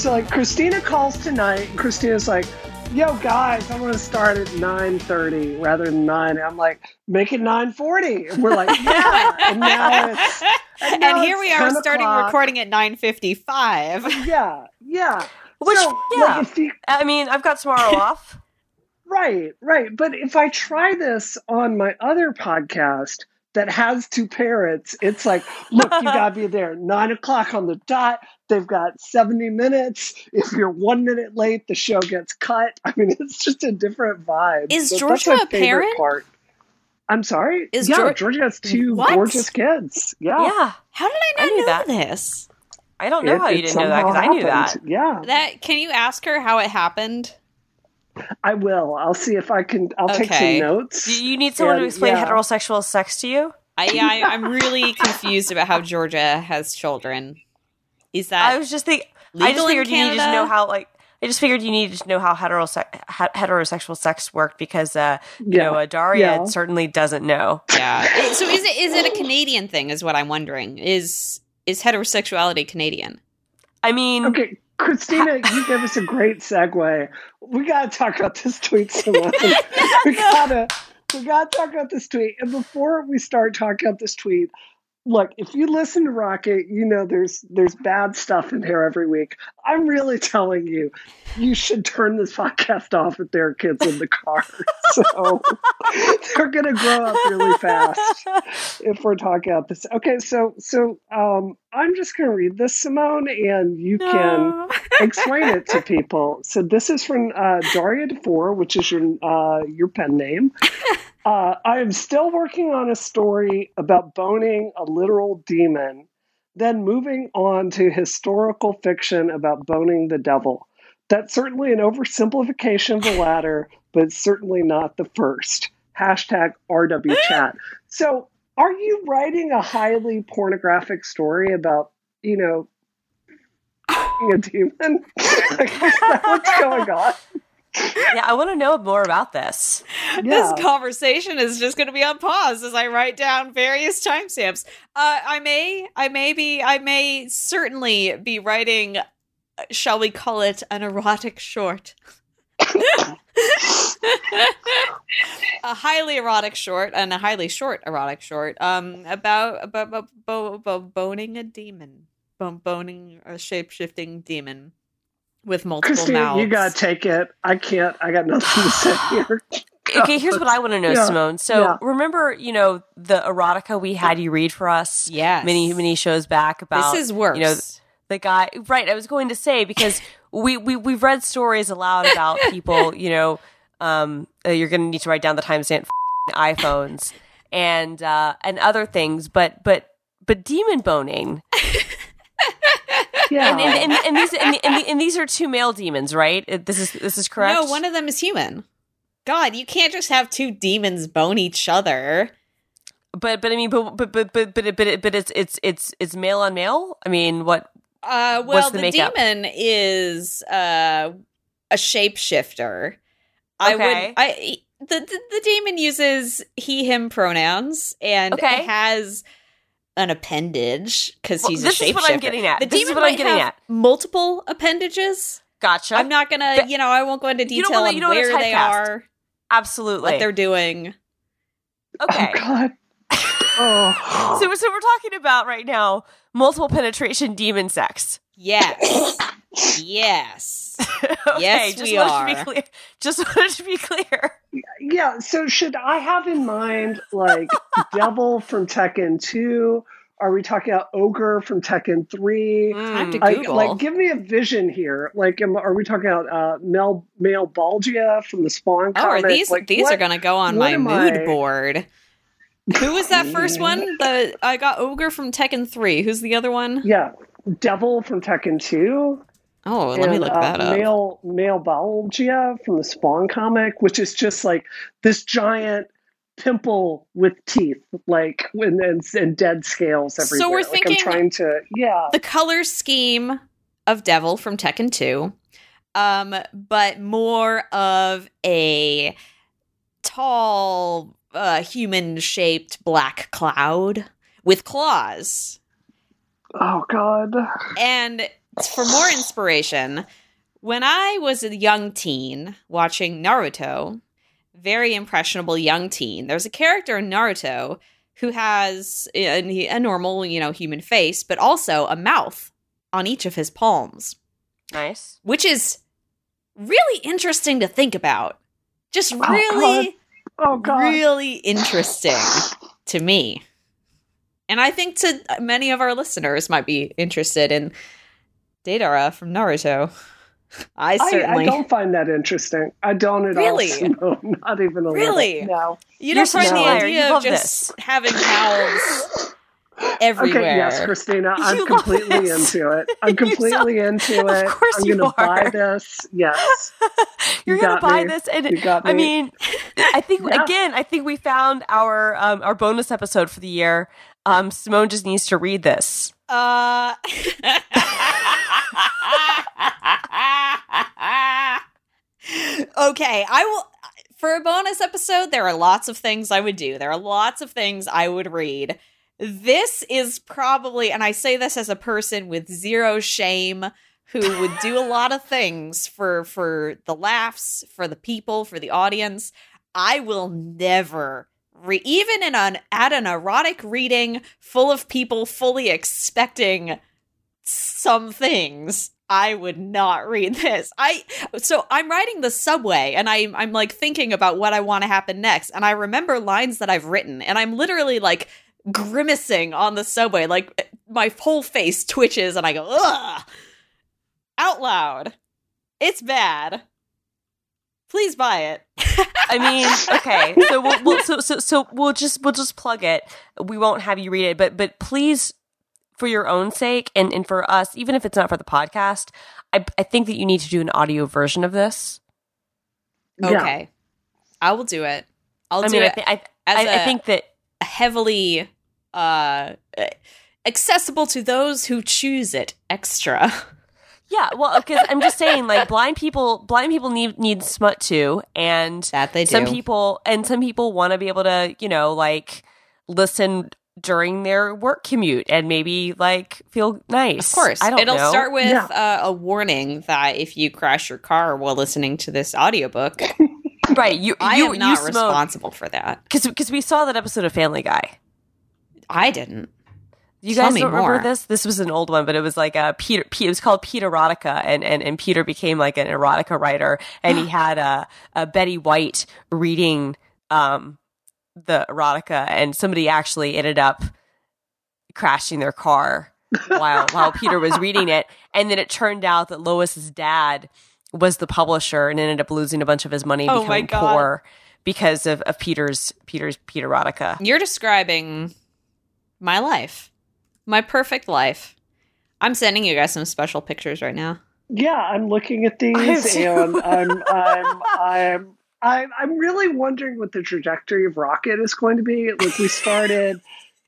so like Christina calls tonight, and Christina's like, "Yo, guys, I want to start at 9.30 rather than 9. I'm like, "Make it 9.40. And we're like, "Yeah." and now it's and, And, here it's we are starting o'clock. recording at 9:55. Yeah, yeah. Which, so, yeah. like, you, I mean, I've got tomorrow off. Right, right. But if I try this on my other podcast that has two parents, it's like, look, you gotta be there nine o'clock on the dot. They've got 70 minutes. If you're one minute late, the show gets cut. I mean, it's just a different vibe. Is So that's Georgia my a favorite parent? Part. I'm sorry? Is yeah, Geor- Georgia has two What? gorgeous kids. Yeah. Yeah. How did I I not knew know that. this? I don't know It- how you didn't know that because I knew that. Yeah, That can you ask her how it happened? I will. I'll see if I can. I'll take some notes. Do you need someone to explain yeah. heterosexual sex to you? I, yeah, I, I'm really confused about how Georgia has children. Is that I was just think I just figured you needed to know how like I just figured you needed to know how heterose- he- heterosexual sex worked because uh, you Yeah. know uh, Daria Yeah. certainly doesn't know. Yeah. So is it is it a Canadian thing? Is what I'm wondering. Is is heterosexuality Canadian? I mean, Okay, Christina, you gave us a great segue. We gotta talk about this tweet, Simone. we gotta we gotta talk about this tweet. And before we start talking about this tweet, look, if you listen to Rocket, you know there's there's bad stuff in here every week. I'm really telling you, you should turn this podcast off if there are kids in the car. So they're gonna grow up really fast if we're talking about this. Okay, so so um, I'm just going to read this, Simone, and you can explain it to people. So this is from uh, Daria DeFore, which is your uh, your pen name. Uh, I am still working on a story about boning a literal demon, then moving on to historical fiction about boning the devil. That's certainly an oversimplification of the latter, but certainly not the first. Hashtag RW chat. So, are you writing a highly pornographic story about, you know, a demon? like, what's going on? yeah, I want to know more about this. Yeah. This conversation is just going to be on pause as I write down various timestamps. Uh, I may, I may be, I may certainly be writing. uh, Shall we call it an erotic short? a highly erotic short and a highly short erotic short um about about, about, bo- bo- boning a demon boning a shape-shifting demon with multiple Christina, mouths you gotta take it. I can't. I got nothing to say here. Okay, here's what I want to know, Yeah, Simone. So yeah. remember, you know, the erotica we had you read for us yes many many shows back about this is worse you know the guy right i was going to say because we, we we've read stories aloud about people you know um uh, you're going to need to write down the timestamp iphones and uh and other things but but but demon boning Yeah. and and, and, and these and, and, these are two male demons right this is this is correct No, one of them is human. God, you can't just have two demons bone each other. but but i mean but but but but but, but, it, but it's it's it's it's male on male i mean what Uh, well, the the, demon is uh, a shapeshifter. I Okay. would. I the, the the demon uses he/him pronouns and Okay. has an appendage because Well, he's this a shapeshifter. This is what I'm getting at. The This is demon what I'm might getting have at. multiple appendages. gotcha I'm not gonna, But- you know, I won't go into You don't detail wanna- on you don't wanna where they typecast. are, absolutely what they're doing. Oh, okay Oh God. Oh. So, so we're talking about right now multiple penetration demon sex. Yes, yes. okay, Yes, just we wanted are. to be clear. Just wanted to be clear. Yeah, so should I have in mind like Devil from Tekken 2? Are we talking about Ogre from Tekken 3? Time to Mm. Like, Google. like, give me a vision here. Like, am, are we talking about uh, Mel Malebolgia from the Spawn Oh, are these like, these what- are gonna go on what my mood I- board? Who was that first one? The I got Ogre from Tekken Three. Who's the other one? Yeah, Devil from Tekken 2. Oh, let me and, look uh, that up. Male Malebolgia from the Spawn comic, which is just like this giant pimple with teeth, like and and, and dead scales everywhere. So we're like thinking- I'm trying to, yeah. the color scheme of Devil from Tekken 2, um, but more of a tall, uh, human shaped black cloud with claws. Oh God. And for more inspiration, when I was a young teen watching Naruto, very impressionable young teen, there's a character in Naruto who has a, a normal, you know, human face, but also a mouth on each of his palms, Nice. which is really interesting to think about. Just Oh, really, Oh god. really interesting to me. And I think to many of our listeners might be interested in Deidara from Naruto. I I, certainly. I don't find that interesting. I don't at Really? all. No, not even a Really? little. No. you You're don't such find the idea of love just having mouths everywhere. Okay, yes, Christina, I'm You completely into it. I'm You completely into it. Of course I'm you gonna buy this. Yes. You're You gonna buy me. this, and You got I mean, I think Yeah. again, I think we found our um, our bonus episode for the year. Um, Simone just needs to read this. Uh. okay, I will. For a bonus episode, there are lots of things I would do. There are lots of things I would read. This is probably, and I say this as a person with zero shame who would do a lot of things for for the laughs, for the people, for the audience. I will never re- even in an at an erotic reading full of people fully expecting some things i would not read this. I so i'm riding the subway and i'm i'm like thinking about what i want to happen next and i remember lines that i've written and i'm literally like grimacing on the subway like my whole face twitches and i go ugh out loud. It's bad please buy it I mean, okay, so we'll, we'll so so so we'll just we'll just plug it. We won't have you read it, but but please, for your own sake and and for us, even if it's not for the podcast, I I think that you need to do an audio version of this. Yeah. okay i will do it i'll I do mean, I, it th- I, as I, a- I think that heavily uh accessible to those who choose it extra yeah, well, because I'm just saying, like blind people, blind people need need smut too, and that they do some people and some people want to be able to, you know, like listen during their work commute and maybe like feel nice. of course I don't it'll know. start with Yeah. uh, a warning that if you crash your car while listening to this audiobook right. You i you am not you smoke responsible for that because because we saw that episode of Family Guy. i didn't You guys don't remember more. this? This was an old one, but it was like a Peter. P- it was called Pete Erotica, and and and Peter became like an erotica writer, and he had a, a Betty White reading um the erotica, and somebody actually ended up crashing their car while while Peter was reading it, and then it turned out that Lois's dad was the publisher and ended up losing a bunch of his money, Oh becoming poor because of, of Peter's Peter's Pete erotica. you're describing my life my perfect life. I'm sending you guys some special pictures right now. Yeah, I'm looking at these and I'm I'm I'm I'm I'm really wondering what the trajectory of Rocket is going to be. Like we started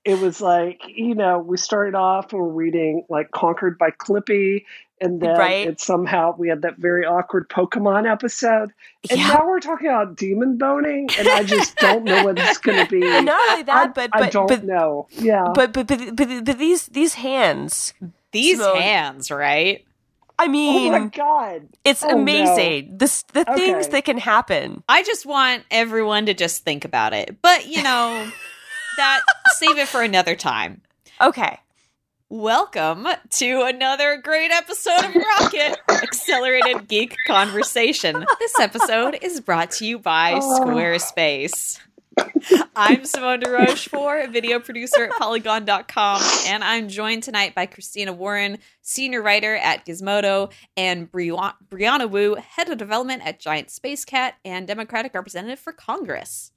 it was like, you know, we started off we we're reading like Conquered by Clippy and then Right. it somehow we had that very awkward Pokemon episode. And Yeah. now we're talking about demon boning and I just don't know what it's gonna be. And not only that, I, but I don't but, know. Yeah. but but but but but these these hands. these Simone. hands right I oh mean, my god. it's Oh, amazing. This the things Okay. that can happen. I just want everyone to just think about it. But, you know, that save it for another time. Okay. Welcome to another great episode of Rocket Accelerated Geek Conversation. This episode is brought to you by Oh. Squarespace. I'm Simone de Rochefort, video producer at Polygon.com, and I'm joined tonight by Christina Warren, senior writer at Gizmodo, and Bri- Brianna Wu, head of development at Giant Space Cat and Democratic representative for Congress.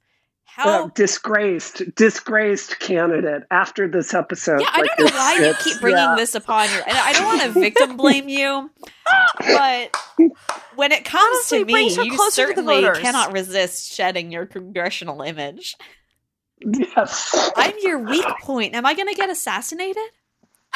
How Uh, disgraced, disgraced candidate after this episode. Yeah, I Like, don't know why you keep bringing yeah. this upon you. And I don't want to victim blame you, but when it comes Honestly, to it brings her me, you closer to the certainly cannot resist shedding your congressional image. Yes. I'm your weak point. Am I going to get assassinated?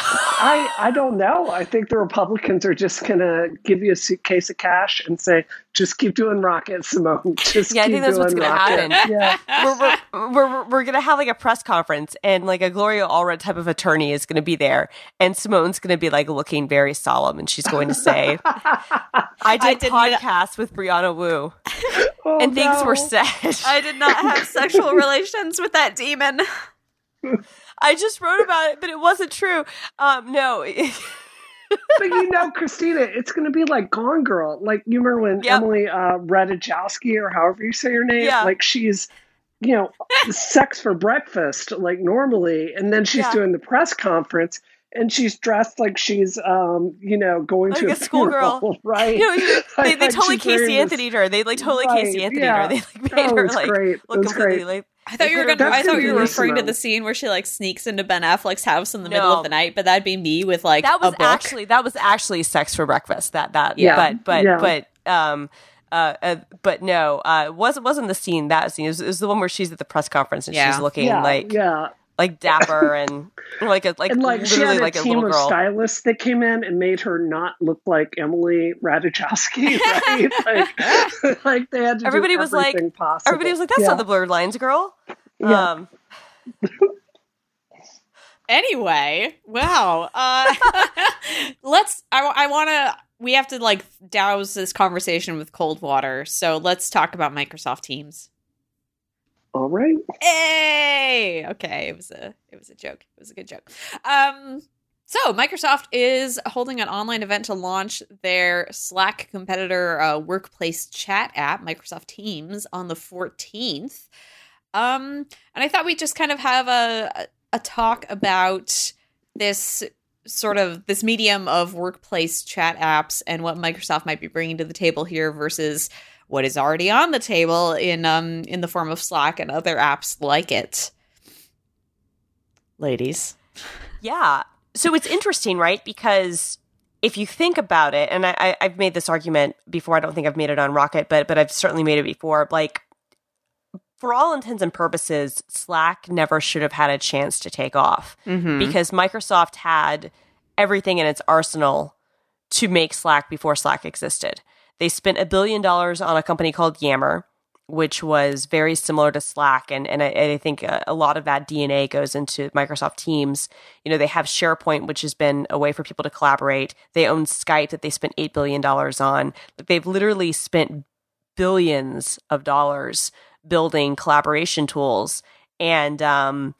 I I don't know. I think the Republicans are just gonna give you a suitcase of cash and say, "Just keep doing rocket, Simone. Just Yeah, I keep think that's what's doing gonna happen. Yeah, we're, we're, we're, we're gonna have like a press conference and like a Gloria Allred type of attorney is gonna be there and Simone's gonna be like looking very solemn and she's going to say, I did did podcasts with Brianna Wu Oh, and things were said. I did not have sexual relations with that demon. I just wrote about it, but it wasn't true. Um, no. but you know, Christina, it's going to be like Gone Girl. Like you remember when Yep. Emily uh, Ratajkowski, or however you say her name, Yeah. like she's, you know, sex for breakfast, like normally, and then she's Yeah. doing the press conference. And she's dressed like she's, um, you know, going Like to a a, schoolgirl. right? you know, they, they totally Casey this- Anthony her. They like totally Right, Casey Anthony yeah. her. They like Oh, made it her like great. Look completely great. like I thought you were gonna. I thought you were gonna be referring to the scene where she like sneaks into Ben Affleck's house in the middle of the night, but that'd be me with like that was a book. actually that was actually sex for breakfast. That that Yeah. but but Yeah. but um uh, uh but no uh wasn't wasn't the scene that scene it was, it was the one where she's at the press conference and Yeah. she's looking yeah, like yeah. Like dapper and like a like, and like she had a like team little of girl. stylists that came in and made her not look like Emily Ratajkowski, right? like, like they had to Everybody do was like- everything possible. Everybody was like, "That's yeah. not the blurred lines, girl." Yeah. Um, Anyway, wow. Uh, let's. I, I want to. We have to like douse this conversation with cold water. So let's talk about Microsoft Teams. All right. Hey, okay, it was a it was a joke. It was a good joke. Um, so Microsoft is holding an online event to launch their Slack competitor uh, workplace chat app, Microsoft Teams, on the 14th. Um, and I thought we'd just kind of have a a talk about this sort of this medium of workplace chat apps and what Microsoft might be bringing to the table here versus what is already on the table in um in the form of Slack and other apps like it. Ladies. Yeah. So it's interesting, right? Because if you think about it, and I, I've made this argument before, I don't think I've made it on Rocket, but but I've certainly made it before. Like, for all intents and purposes, Slack never should have had a chance to take off Mm-hmm. because Microsoft had everything in its arsenal to make Slack before Slack existed. They spent a billion dollars on a company called Yammer, which was very similar to Slack, and and I, and I think a, a lot of that DNA goes into Microsoft Teams. You know, they have SharePoint, which has been a way for people to collaborate. They own Skype that they spent eight billion dollars on. They've literally spent billions of dollars building collaboration tools, and um,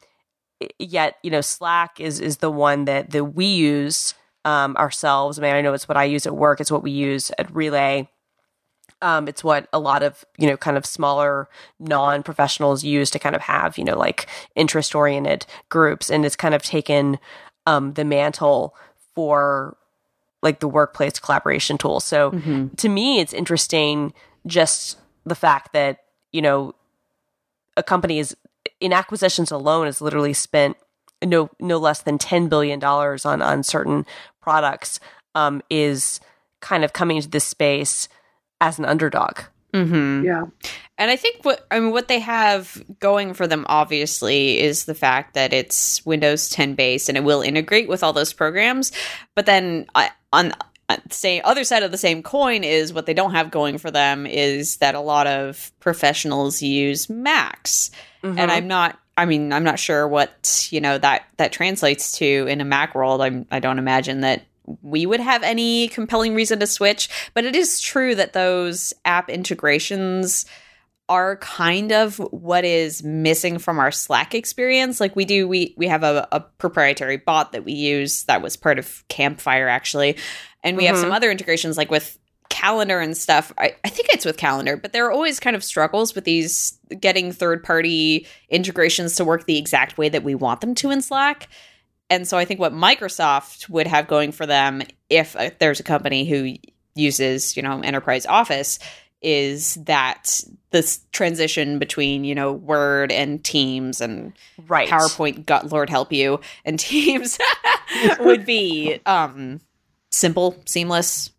yet you know Slack is is the one that that we use um, ourselves. I mean, I know it's what I use at work. It's what we use at Relay. Um, it's what a lot of you know kind of smaller non-professionals use to kind of have you know like interest-oriented groups, and it's kind of taken um, the mantle for like the workplace collaboration tool. So to me, it's interesting just the fact that you know a company is in acquisitions alone has literally spent no no less than ten billion dollars on on certain products. Um, is kind of coming into this space as an underdog. Mm-hmm. Yeah. And I think what I mean what they have going for them obviously is the fact that it's Windows 10 based and it will integrate with all those programs. But then uh, on uh, say other side of the same coin is what they don't have going for them is that a lot of professionals use Macs. And I'm not I mean I'm not sure what, you know, that that translates to in a Mac world. I'm I don't imagine that we would have any compelling reason to switch, but it is true that those app integrations are kind of what is missing from our Slack experience. Like we do, we we have a, a proprietary bot that we use that was part of Campfire actually, and we have some mm-hmm. other integrations like with calendar and stuff. I, I think it's with calendar, but there are always kind of struggles with these getting third party integrations to work the exact way that we want them to in Slack. And so I think what Microsoft would have going for them if uh, there's a company who uses, you know, enterprise office is that this transition between, you know, Word and Teams and Right. PowerPoint, God Lord help you, and Teams would be um simple, seamless,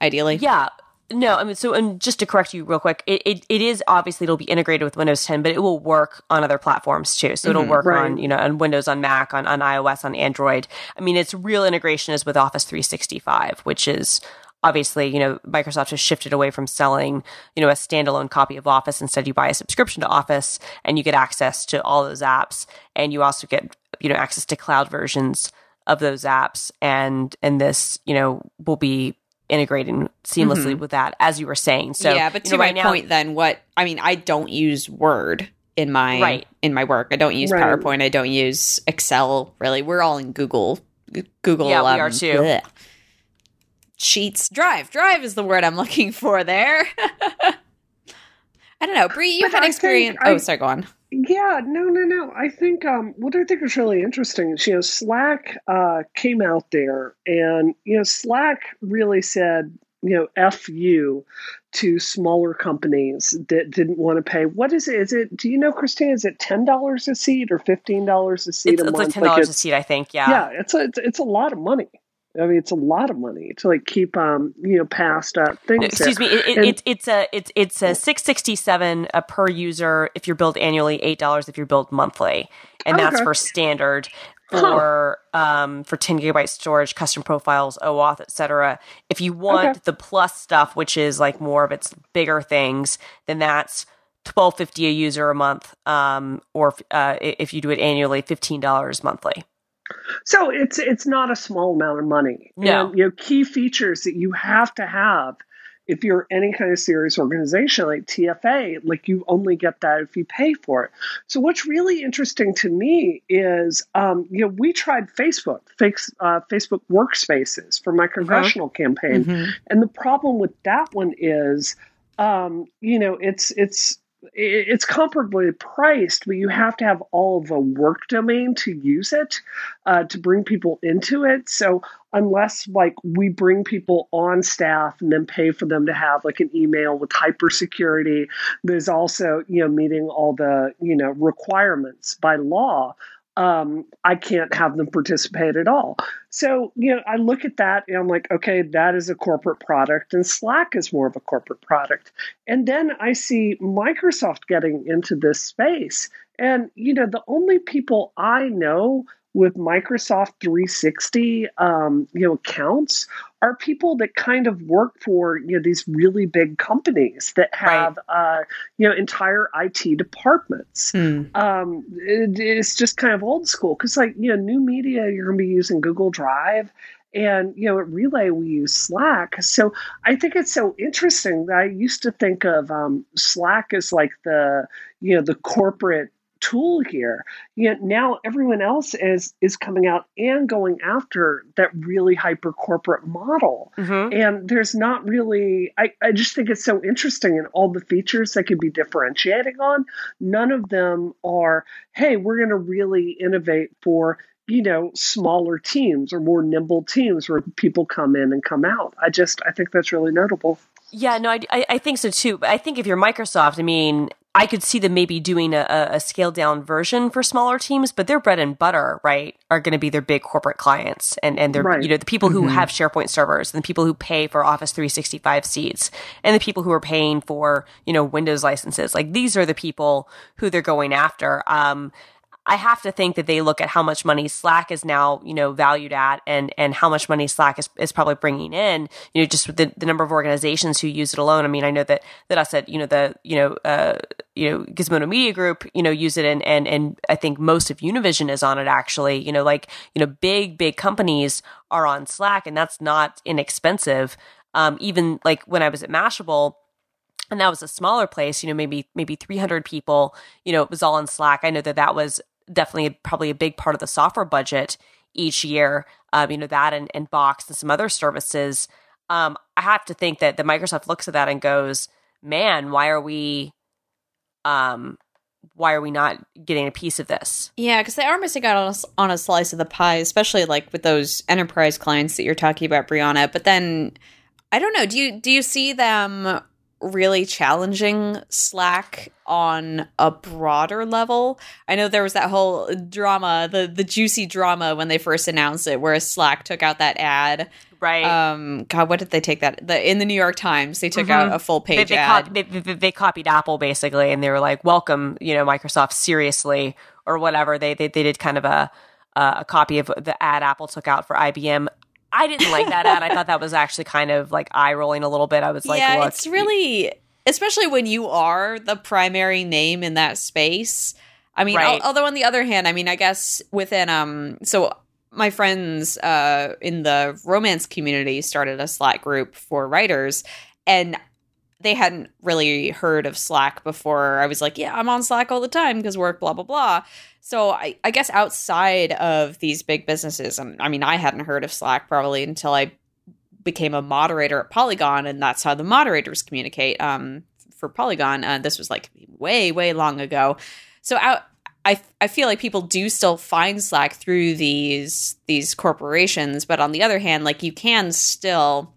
ideally. Yeah. No, I mean, so and just to correct you real quick, it, it, it is obviously it'll be integrated with Windows 10, but it will work on other platforms too. So it'll Mhm, work right. on you know on Windows, on Mac, on on iOS, on Android. I mean, its real integration is with Office 365, which is obviously you know Microsoft has shifted away from selling you know a standalone copy of Office. Instead, you buy a subscription to Office and you get access to all those apps, and you also get you know access to cloud versions of those apps, and and this you know will be integrating seamlessly with that, as you were saying. So Mm-hmm. yeah, but you to know, my now, point, then what? I mean, I don't use Word in my Right. in my work. I don't use Right. PowerPoint. I don't use Excel. Really, we're all in Google. Google. Yeah, we are um, too. bleh. Sheets, Drive, Drive is the word I'm looking for there. I don't know, Bree. You But had I experience. think I- oh, sorry, go on. Yeah, no, no, no. I think um, what I think is really interesting is, you know, Slack uh, came out there and, you know, Slack really said, you know, F you to smaller companies that didn't want to pay. What is it? Is it, do you know, Christine, is it $10 a seat or $15 a seat It's, a it's month? like ten dollars a it's- seat, I think. Yeah. yeah, it's a, it's, it's a lot of money. I mean, it's a lot of money to like keep, um, you know, past uh, things. No, excuse there. me. It, it, it's it's a it's it's a six sixty seven uh, per user if you're billed annually, eight dollars if you're billed monthly, and that's for standard. Huh. For um for ten gigabyte storage, custom profiles, OAuth, etc. If you want Okay. the plus stuff, which is like more of its bigger things, then that's twelve fifty a user a month. Um, or uh, if you do it annually, fifteen dollars monthly. So it's it's not a small amount of money. No. And, you know, key features that you have to have if you're any kind of serious organization like TFA, like you only get that if you pay for it. So what's really interesting to me is, um, you know, we tried Facebook, uh, Facebook Workspaces for my congressional campaign, Mhm. and the problem with that one is, um, you know, it's it's it- it's comparably priced, but you have to have all of a work domain to use it uh, to bring people into it. So unless like we bring people on staff and then pay for them to have like an email with hyper security, there's also you know meeting all the you know requirements by law. Um, I can't have them participate at all. So, you know, I look at that and I'm like, okay, that is a corporate product, and Slack is more of a corporate product. And then I see Microsoft getting into this space. And, you know, the only people I know with Microsoft 360, um, you know, accounts are people that kind of work for, you know, these really big companies that have, uh, you know, entire IT departments. Hmm. um, it, it's just kind of old school because like you know new media you're going to be using google drive and you know at relay we use slack. So i think it's so interesting that i used to think of um, slack as like the you know the corporate tool here. Yet now everyone else is is coming out and going after that really hyper corporate model. Mm-hmm. and there's not really I, I just think it's so interesting and all the features that could be differentiating on. None of them are hey we're going to really innovate for you know smaller teams or more nimble teams where people come in and come out. I just i think that's really notable. Yeah, no, I, I, I think so too. But I think if you're Microsoft, I mean, I could see them maybe doing a, a scaled down version for smaller teams, but their bread and butter, right, are going to be their big corporate clients and and their Right. you know the people who Mhm. have SharePoint servers and the people who pay for Office 365 seats and the people who are paying for you know Windows licenses. Like these are the people who they're going after. Um, I have to think that they look at how much money Slack is now, you know, valued at and, and how much money Slack is, is probably bringing in, you know, just with the, the number of organizations who use it alone. I mean, I know that, that us at, you know, the, you know, uh, you know, Gizmodo Media Group, you know, use it and, and, and I think most of Univision is on it actually, you know, like, you know, big, big companies are on Slack and that's not inexpensive. Um, even like when I was at Mashable, and that was a smaller place you know maybe maybe 300 people you know it was all in slack i know that that was definitely probably a big part of the software budget each year um, you know that and, and box and some other services um, i have to think that the microsoft looks at that and goes man why are we um why are we not getting a piece of this Yeah, because they are missing out on a, on a slice of the pie, especially like with those enterprise clients that you're talking about, Brianna. But then, I don't know. Do you do you see them really challenging Slack on a broader level. I know there was that whole drama, the the juicy drama when they first announced it, where Slack took out that ad. Right. Um, God, what did they take that? The in the New York Times, they took Mhm. out a full page they, ad. cop- they, they, they copied Apple basically, and they were like, "Welcome, you know, Microsoft seriously," or whatever. They they, they did kind of a a copy of the ad Apple took out for IBM. I didn't like that ad. I thought that was actually kind of like eye rolling a little bit. I was like, yeah, "Look, it's really, especially when you are the primary name in that space. I mean, Right. al- although on the other hand, I mean, I guess within um, so my friends uh in the romance community started a Slack group for writers, and they hadn't really heard of Slack before. I was like, yeah, I'm on Slack all the time because work, blah blah blah. So I, I guess outside of these big businesses, and I mean, I hadn't heard of Slack probably until I became a moderator at Polygon, and that's how the moderators communicate. Um, for Polygon, uh, this was like way, way long ago. So out, I, I feel like people do still find Slack through these these corporations, but on the other hand, like you can still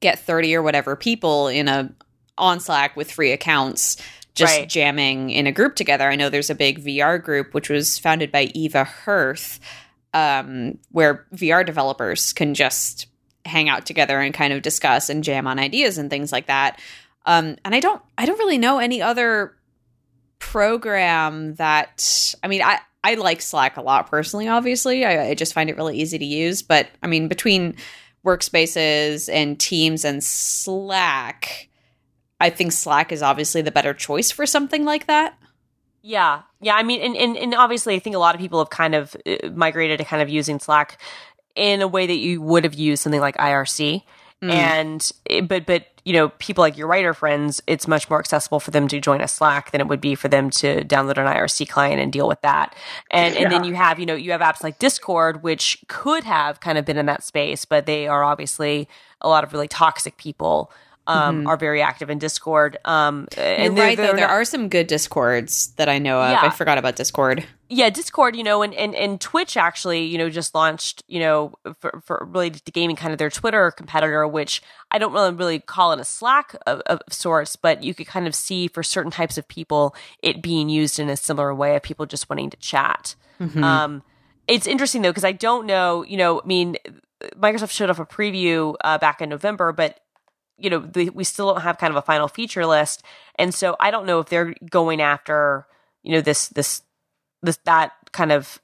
get thirty or whatever people in a on Slack with free accounts just Right. jamming in a group together. I know there's a big VR group which was founded by Eva Hirth, um, where VR developers can just hang out together and kind of discuss and jam on ideas and things like that. Um, and I don't, I don't really know any other program that. I mean, I I like Slack a lot personally. Obviously, I, I just find it really easy to use. But I mean, between workspaces and Teams and Slack, I think Slack is obviously the better choice for something like that. Yeah, yeah. I mean, and, and and obviously, I think a lot of people have kind of uh, migrated to kind of using Slack in a way that you would have used something like IRC. Mm. And but but you know, people like your writer friends, it's much more accessible for them to join a Slack than it would be for them to download an IRC client and deal with that. And and then you have you know you have apps like Discord, which could have kind of been in that space, but they are obviously a lot of really toxic people. Um, are very active in Discord. Um, You're and they're- right, though. they're There not- are some good Discords that I know of. Yeah. I forgot about Discord. Yeah discord you know and, and and twitch actually you know just launched you know for, for related to gaming kind of their twitter competitor which i don't really really call it a slack of, of sorts but you could kind of see for certain types of people it being used in a similar way of people just wanting to chat. Um it's interesting though because i don't know you know i mean microsoft showed off a preview uh, back in november but you know the, we still don't have kind of a final feature list. And so i don't know if they're going after you know this this this that kind of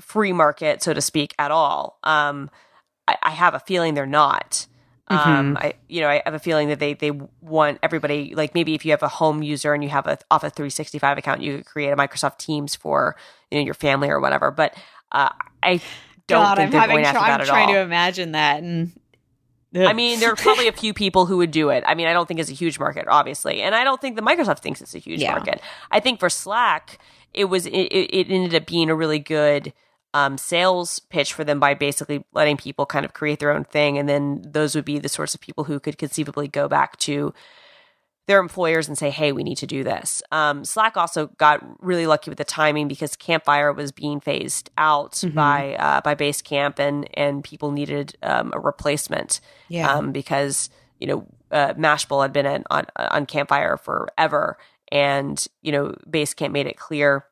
free market so to speak at all um i, I have a feeling they're not um i you know i have a feeling that they they want everybody like maybe if you have a home user and you have a office 365 account you could create a microsoft teams for you know your family or whatever but uh i don't God, think I'm they're going after tr- that I'm at trying all to imagine that, and I mean, there are probably a few people who would do it. I mean, I don't think it's a huge market, obviously, and I don't think the Microsoft thinks it's a huge Yeah. market. I think for Slack, it was it, it ended up being a really good um, sales pitch for them by basically letting people kind of create their own thing, and then those would be the sorts of people who could conceivably go back to their employers and say, "Hey, we need to do this." Um, Slack also got really lucky with the timing because Campfire was being phased out Mhm. by uh, by Basecamp, and and people needed um, a replacement yeah, um, because you know uh, Mashable had been on on Campfire forever, and you know Basecamp made it clear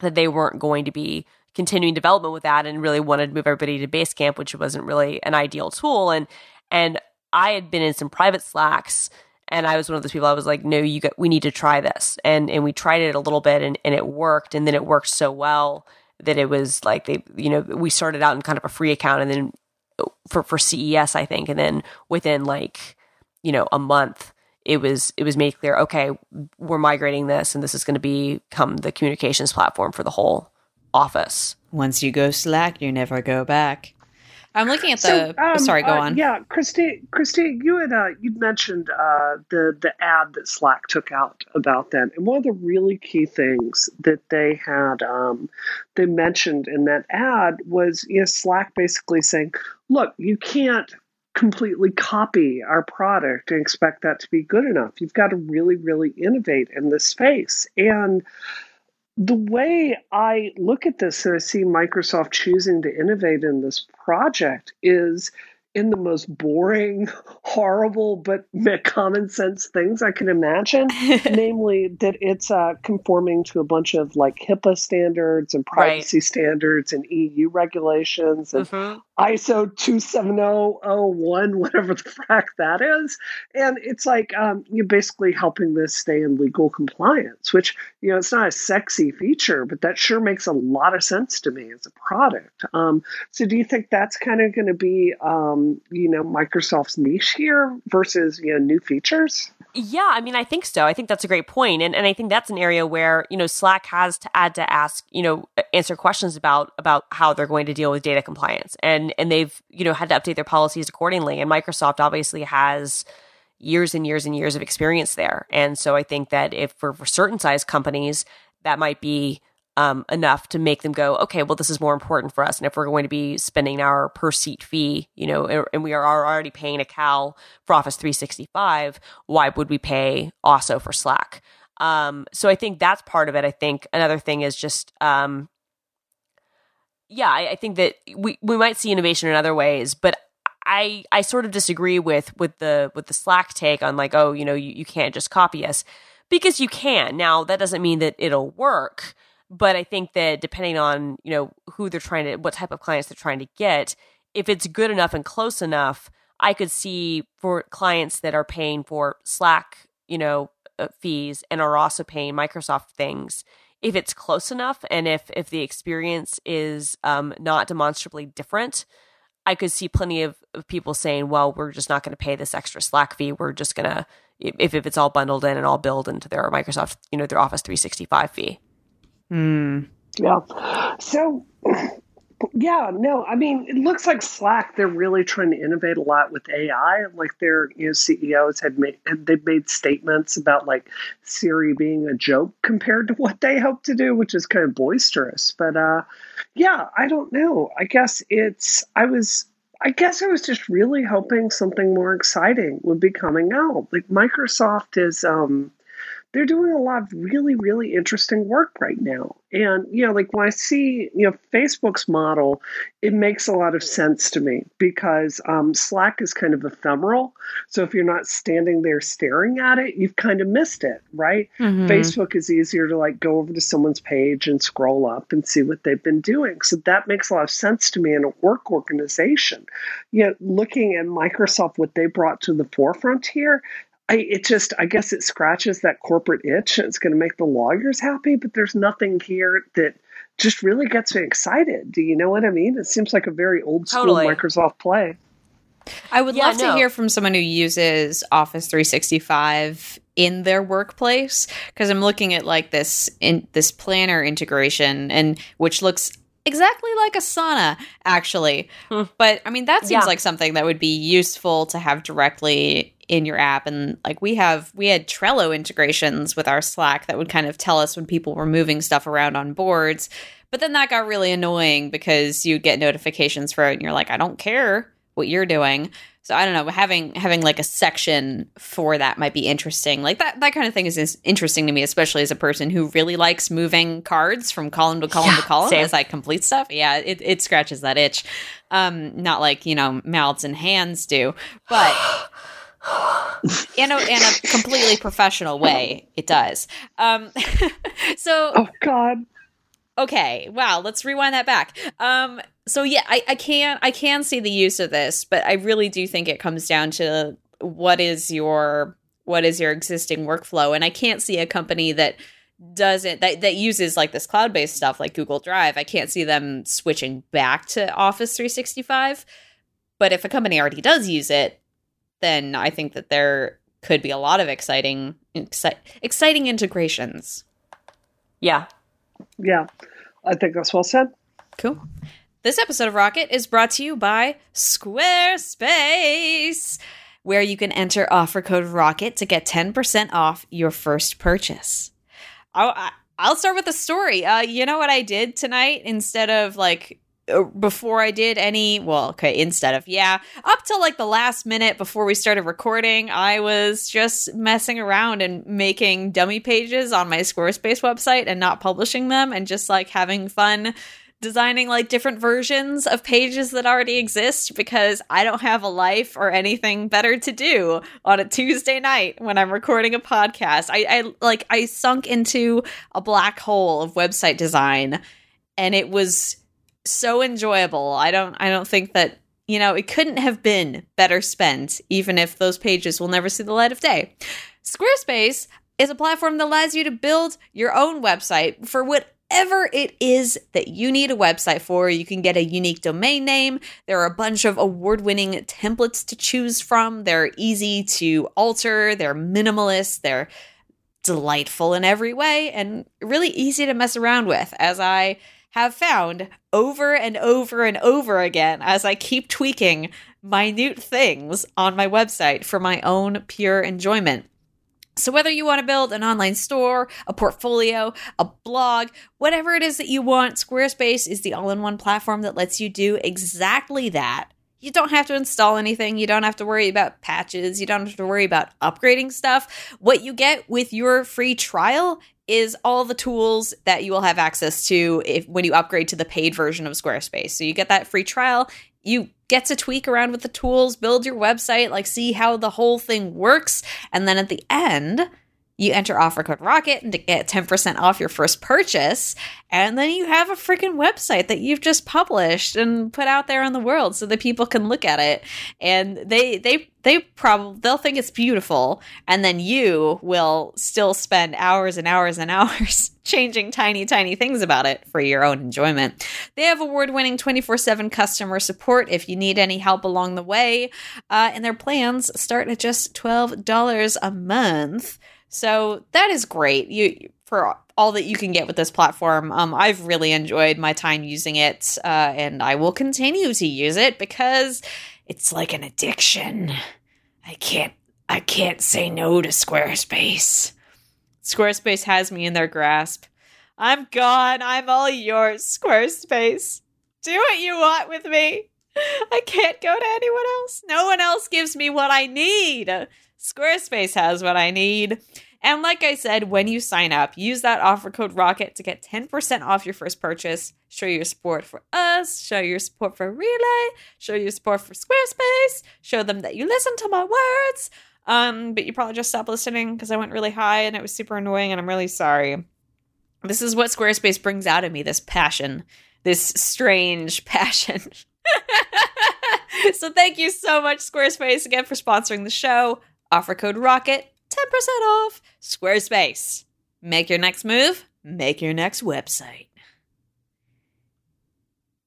that they weren't going to be continuing development with that, and really wanted to move everybody to Basecamp, which wasn't really an ideal tool. And and I had been in some private Slacks. And I was one of those people. I was like, "No, you got. We need to try this." And and we tried it a little bit, and, and it worked. And then it worked so well that it was like they, you know, we started out in kind of a free account, and then oh, for for CES, I think, and then within like you know a month, it was it was made clear. Okay, we're migrating this, and this is going to become the communications platform for the whole office. once you go Slack, you never go back. I'm looking at the. So, um, sorry, go uh, on. Yeah, Christine, Christine, you had uh, you'd mentioned uh, the the ad that Slack took out about that, and one of the really key things that they had um, they mentioned in that ad was you know, Slack basically saying, "Look, you can't." Completely copy our product and expect that to be good enough. You've got to really really innovate in this space. And the way I look at this and I see Microsoft choosing to innovate in this project is in the most boring, horrible, but common sense things I can imagine. Namely, that it's uh, conforming to a bunch of like HIPAA standards and privacy right. standards and EU regulations and mm-hmm. ISO 27001, whatever the frack that is. And it's like um, you're basically helping this stay in legal compliance, which, you know, it's not a sexy feature, but that sure makes a lot of sense to me as a product. Um, so do you think that's kind of going to be, um, Um, you know, Microsoft's niche here versus, you know, new features? Yeah, I mean, I think so. I think that's a great. And, and I think that's an area where, you know, Slack has to add to ask, you know, answer questions about, about how they're going to deal with data compliance. And, and they've, you know, had to update their policies accordingly. And Microsoft obviously has years and years and years of experience there. And so I think that if for, for certain size companies, that might be um, enough to make them go, okay, well, this is more important for us. And if we're going to be spending our per seat fee, you know, and we are already paying a CAL for Office 365, why would we pay also for Slack? Um, so I think that's part of it. I think another thing is just, um, yeah, I, I think that we, we might see innovation in other ways, but I, I sort of disagree with, with the, with the Slack take on like, oh, you know, you, you can't just copy us because you can. Now, that doesn't mean that it'll work but I think that depending on, you know, who they're trying to, what type of clients they're trying to get, if it's good enough and close enough, I could see for clients that are paying for Slack, you know, uh, fees and are also paying Microsoft things. If it's close enough and if if the experience is um, not demonstrably different, I could see plenty of, of people saying, "Well, we're just not going to pay this extra Slack fee. We're just going to if if it's all bundled in and all billed into their Microsoft, you know, their Office 365 fee." Mm. Yeah. So, yeah, no, I mean, it looks like Slack. They're really trying to innovate a lot with AI. Like their you know, CEOs had made they've made statements about like Siri being a joke compared to what they hope to do, which is kind of boisterous. But uh, yeah, I don't know. I guess it's I was I guess I was just really hoping something more exciting would be coming out. Like Microsoft is um they're doing a lot of really, really interesting work right now. And, you know, like when I see, you know, Facebook's model, it makes a lot of sense to me because um, Slack is kind of ephemeral. So if you're not standing there staring at it, you've kind of missed it, right? Mm-hmm. Facebook is easier to like go over to someone's page and scroll up and see what they've been doing. So that makes a lot of sense to me in a work organization. You know, looking at Microsoft, what they brought to the forefront here, I, it just, I guess it scratches that corporate itch. It's going to make the lawyers happy, but there's nothing here that just really gets me excited. Do you know what I mean? It seems like a very old school totally. Microsoft play. I would yeah, love no. to hear from someone who uses Office 365 in their workplace because I'm looking at like this in this planner integration and which looks exactly like Asana actually. Hmm. But I mean that seems yeah. like something that would be useful to have directly in your app and like we have we had Trello integrations with our Slack that would kind of tell us when people were moving stuff around on boards. But then that got really annoying because you'd get notifications for it and you're like, I don't care what you're doing. So I don't know, having having like a section for that might be interesting. Like that that kind of thing is, is interesting to me, especially as a person who really likes moving cards from column to column yeah, to column same. as I complete stuff. Yeah, it, it scratches that itch. Um, not like, you know, mouths and hands do, but in a in a completely professional way it does. Um so oh god. Okay wow let's rewind that back. Um so yeah I, I can i can see the use of this but i really do think it comes down to what is your what is your existing workflow. And i can't see a company that doesn't that, that uses like this cloud-based stuff like google drive. I can't see them switching back to office 365 but if a company already does use it then I think that there could be a lot of exciting exci- exciting integrations. Yeah. Yeah. I think that's well said. Cool. This episode of Rocket is brought to you by Squarespace, where you can enter offer code ROCKET to get 10% off your first purchase. I'll, I'll start with a story. Uh, you know what I did tonight? Instead of like Uh, before I did any, well, okay, instead of, yeah, up till like the last minute before we started recording, I was just messing around and making dummy pages on my Squarespace website and not publishing them and just like having fun designing like different versions of pages that already exist because I don't have a life or anything better to do on a Tuesday night when I'm recording a podcast. I, I like I sunk into a black hole of website design and it was so enjoyable. I don't I don't think that you know, it couldn't have been better spent, even if those pages will never see the light of day. Squarespace is a platform that allows you to build your own website for whatever it is that you need a website for. You can get a unique domain name. There are a bunch of award winning templates to choose from. They're easy to alter, they're minimalist, they're delightful in every way, and really easy to mess around with, as I have found over and over and over again as I keep tweaking minute things on my website for my own pure enjoyment. So, whether you want to build an online store, a portfolio, a blog, whatever it is that you want, Squarespace is the all in one platform that lets you do exactly that. You don't have to install anything. You don't have to worry about patches. You don't have to worry about upgrading stuff. What you get with your free trial is all the tools that you will have access to if when you upgrade to the paid version of Squarespace. So you get that free trial, you get to tweak around with the tools, build your website, like see how the whole thing works, and then at the end, you enter offer code rocket and to get 10% off your first purchase and then you have a freaking website that you've just published and put out there in the world so that people can look at it. And they they they probably they'll think it's beautiful and then you will still spend hours and hours and hours changing tiny tiny things about it for your own enjoyment. They have award-winning 24-7 customer support if you need any help along the way. Uh, and their plans start at just $12 a month so that is great. You for all that you can get with this platform. Um, I've really enjoyed my time using it, uh, and I will continue to use it because it's like an addiction. I can't I can't say no to Squarespace. Squarespace has me in their grasp. I'm gone. I'm all yours, Squarespace. Do what you want with me. I can't go to anyone else. No one else gives me what I need. Squarespace has what I need. And like I said, when you sign up, use that offer code ROCKET to get 10% off your first purchase. Show your support for us, show your support for Relay, show your support for Squarespace, show them that you listen to my words. Um, but you probably just stopped listening because I went really high and it was super annoying, and I'm really sorry. This is what Squarespace brings out of me this passion, this strange passion. so thank you so much, Squarespace, again for sponsoring the show. Offer code ROCKET, 10% off. Squarespace. Make your next move, make your next website.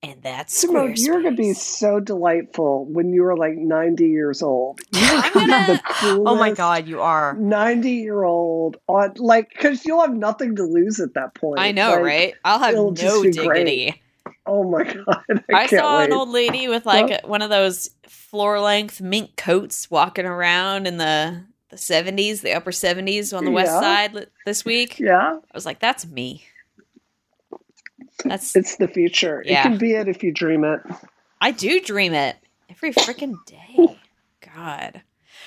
And that's Squarespace. you're gonna be so delightful when you are like 90 years old. I'm gonna gonna- the coolest. Oh my god, you are. 90 year old on like because you'll have nothing to lose at that point. I know, Like, right? I'll have no dignity. Oh my god! I, I, saw wait. an old lady with like one of those floor length mink coats walking around in the the 70s, the upper 70s on the west side this week. Yeah, I was like, that's me. That's it's the future. Yeah. It can be it if you dream it. I do dream it every freaking day. God.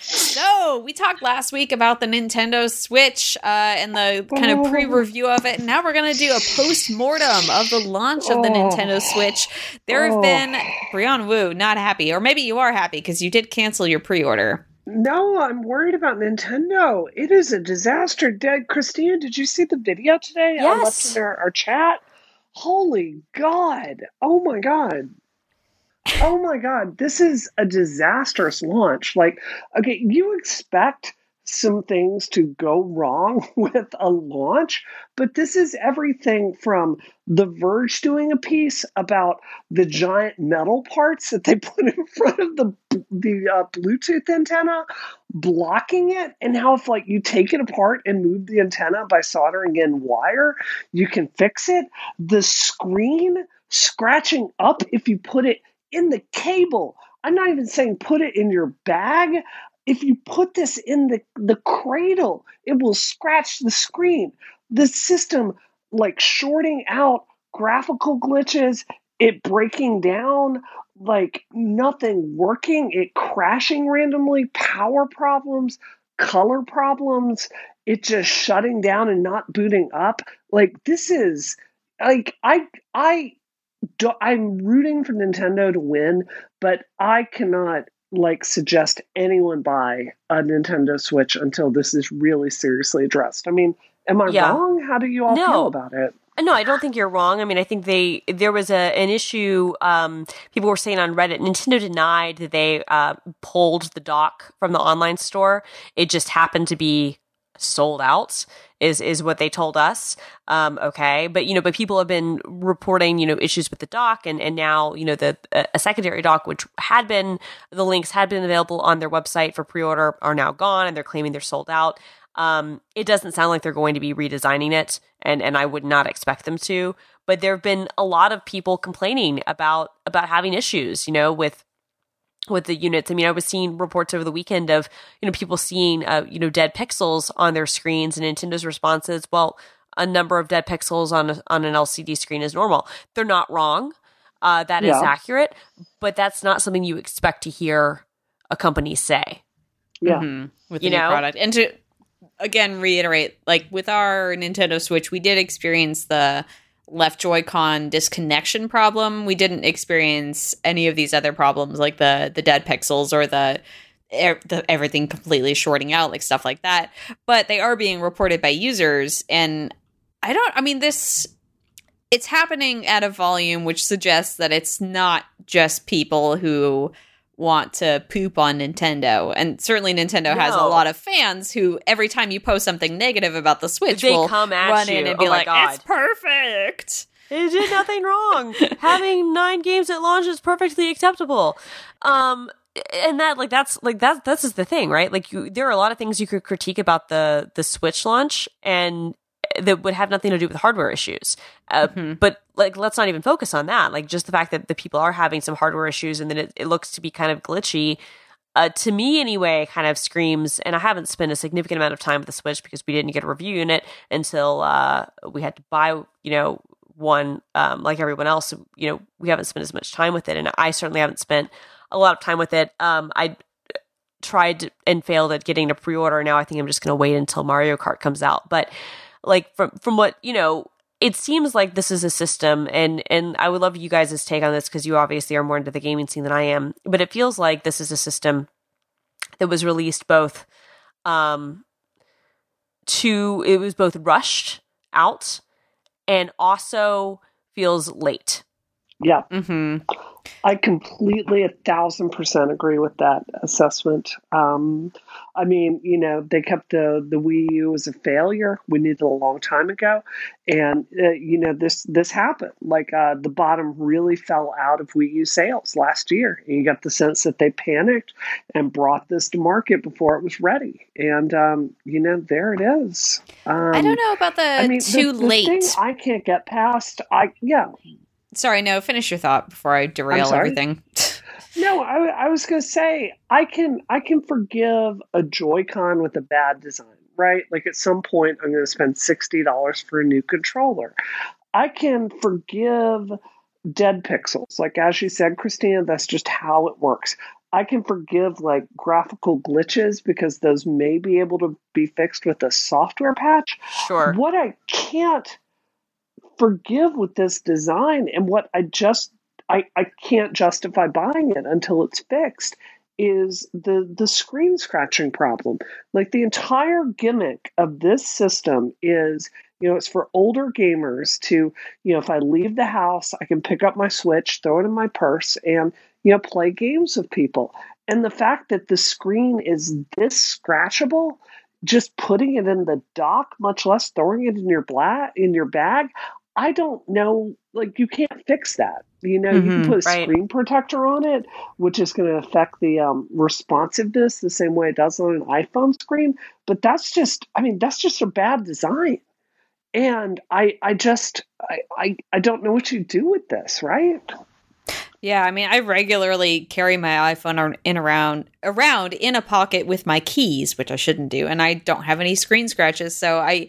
So we talked last week about the Nintendo Switch uh, and the kind of pre-review of it, and now we're gonna do a post-mortem of the launch of the Oh. Nintendo Switch. There have Oh. been Brian Wu not happy, or maybe you are happy because you did cancel your pre-order. No, I'm worried about Nintendo. It is a disaster. Did Christina, did you see the video today? I left Yes. in our, our chat. Holy God. Oh my God. Oh my God. This is a disastrous launch. Like, okay, you expect some things to go wrong with a launch, but this is everything from The Verge doing a piece about the giant metal parts that they put in front of the the uh, Bluetooth antenna blocking it, and how if like you take it apart and move the antenna by soldering in wire, you can fix it. The screen scratching up if you put it in the cable. I'm not even saying put it in your bag. If you put this in the, the cradle, it will scratch the screen. The system, like shorting out graphical glitches, it breaking down, like nothing working, it crashing randomly, power problems, color problems, it just shutting down and not booting up. Like this is like I I do, I'm rooting for Nintendo to win, but I cannot like suggest anyone buy a Nintendo Switch until this is really seriously addressed. I mean, am I Yeah. wrong? How do you all No. feel about it? No, I don't think you're wrong. I mean, I think they there was a an issue. Um, people were saying on Reddit, Nintendo denied that they uh, pulled the dock from the online store. It just happened to be sold out. Is is what they told us. Um, okay, but you know, but people have been reporting you know issues with the dock, and and now you know the a secondary dock, which had been the links had been available on their website for pre order, are now gone, and they're claiming they're sold out. Um, it doesn't sound like they're going to be redesigning it, and and I would not expect them to. But there have been a lot of people complaining about about having issues, you know, with with the units. I mean, I was seeing reports over the weekend of you know people seeing uh, you know dead pixels on their screens, and Nintendo's response is, well, a number of dead pixels on a, on an LCD screen is normal. They're not wrong. Uh, that is Yeah. accurate, but that's not something you expect to hear a company say. Yeah. Mhm, with You know? product. And to again reiterate, like with our Nintendo Switch, we did experience the left Joy-Con disconnection problem. We didn't experience any of these other problems, like the the dead pixels or the. the everything completely shorting out, like stuff like that. But they are being reported by users, and I don't. I mean, this it's happening at a volume which suggests that it's not just people who want to poop on Nintendo. And certainly Nintendo has a lot of fans who every time you post something negative about the Switch They will come at run you. in and Oh be like, God. "It's perfect." It did nothing wrong. Having nine games at launch is perfectly acceptable. Um, and that like that's like that that's just the thing, right? Like you, there are a lot of things you could critique about the the Switch launch, and that would have nothing to do with hardware issues. Uh, Mhm. But like, let's not even focus on that. Like, just the fact that the people are having some hardware issues, and that it, it looks to be kind of glitchy. Uh, to me, anyway, kind of screams. And I haven't spent a significant amount of time with the Switch because we didn't get a review unit until uh, we had to buy, you know, one um, like everyone else. You know, we haven't spent as much time with it, and I certainly haven't spent a lot of time with it. Um, I tried and failed at getting a pre-order. Now I think I'm just going to wait until Mario Kart comes out. But like from from what you know, it seems like this is a system, and and I would love you guys' take on this because you obviously are more into the gaming scene than I am. But it feels like this is a system that was released both um to it was both rushed out and also feels late. Yeah. Mhm. I completely a thousand percent agree with that assessment. Um, I mean, you know, they kept the the Wii U as a failure. We needed a long time ago, and uh, you know this this happened. Like uh, the bottom really fell out of Wii U sales last year. And you got the sense that they panicked and brought this to market before it was ready. And um, you know, there it is. Um, I don't know about the I mean, too the, the late. I can't get past. I yeah, Sorry, no, finish your thought before I derail everything. No, I, I was going to say I can I can forgive a Joy-Con with a bad design, right? Like at some point I'm going to spend sixty dollars for a new controller. I can forgive dead pixels, like as you said, Christina. That's just how it works. I can forgive like graphical glitches because those may be able to be fixed with a software patch. Sure. What I can't forgive with this design and what I just I, I can't justify buying it until it's fixed is the the screen scratching problem. Like the entire gimmick of this system is you know it's for older gamers to you know if I leave the house I can pick up my switch throw it in my purse and you know play games with people and the fact that the screen is this scratchable just putting it in the dock much less throwing it in your bla- in your bag I don't know. Like you can't fix that. You know, you Mhm, can put a right. screen protector on it, which is going to affect the um, responsiveness the same way it does on an iPhone screen. But that's just, I mean, that's just a bad design. And I, I just, I, I, I don't know what you do with this, right? Yeah, I mean, I regularly carry my iPhone in around around in a pocket with my keys, which I shouldn't do, and I don't have any screen scratches. So I,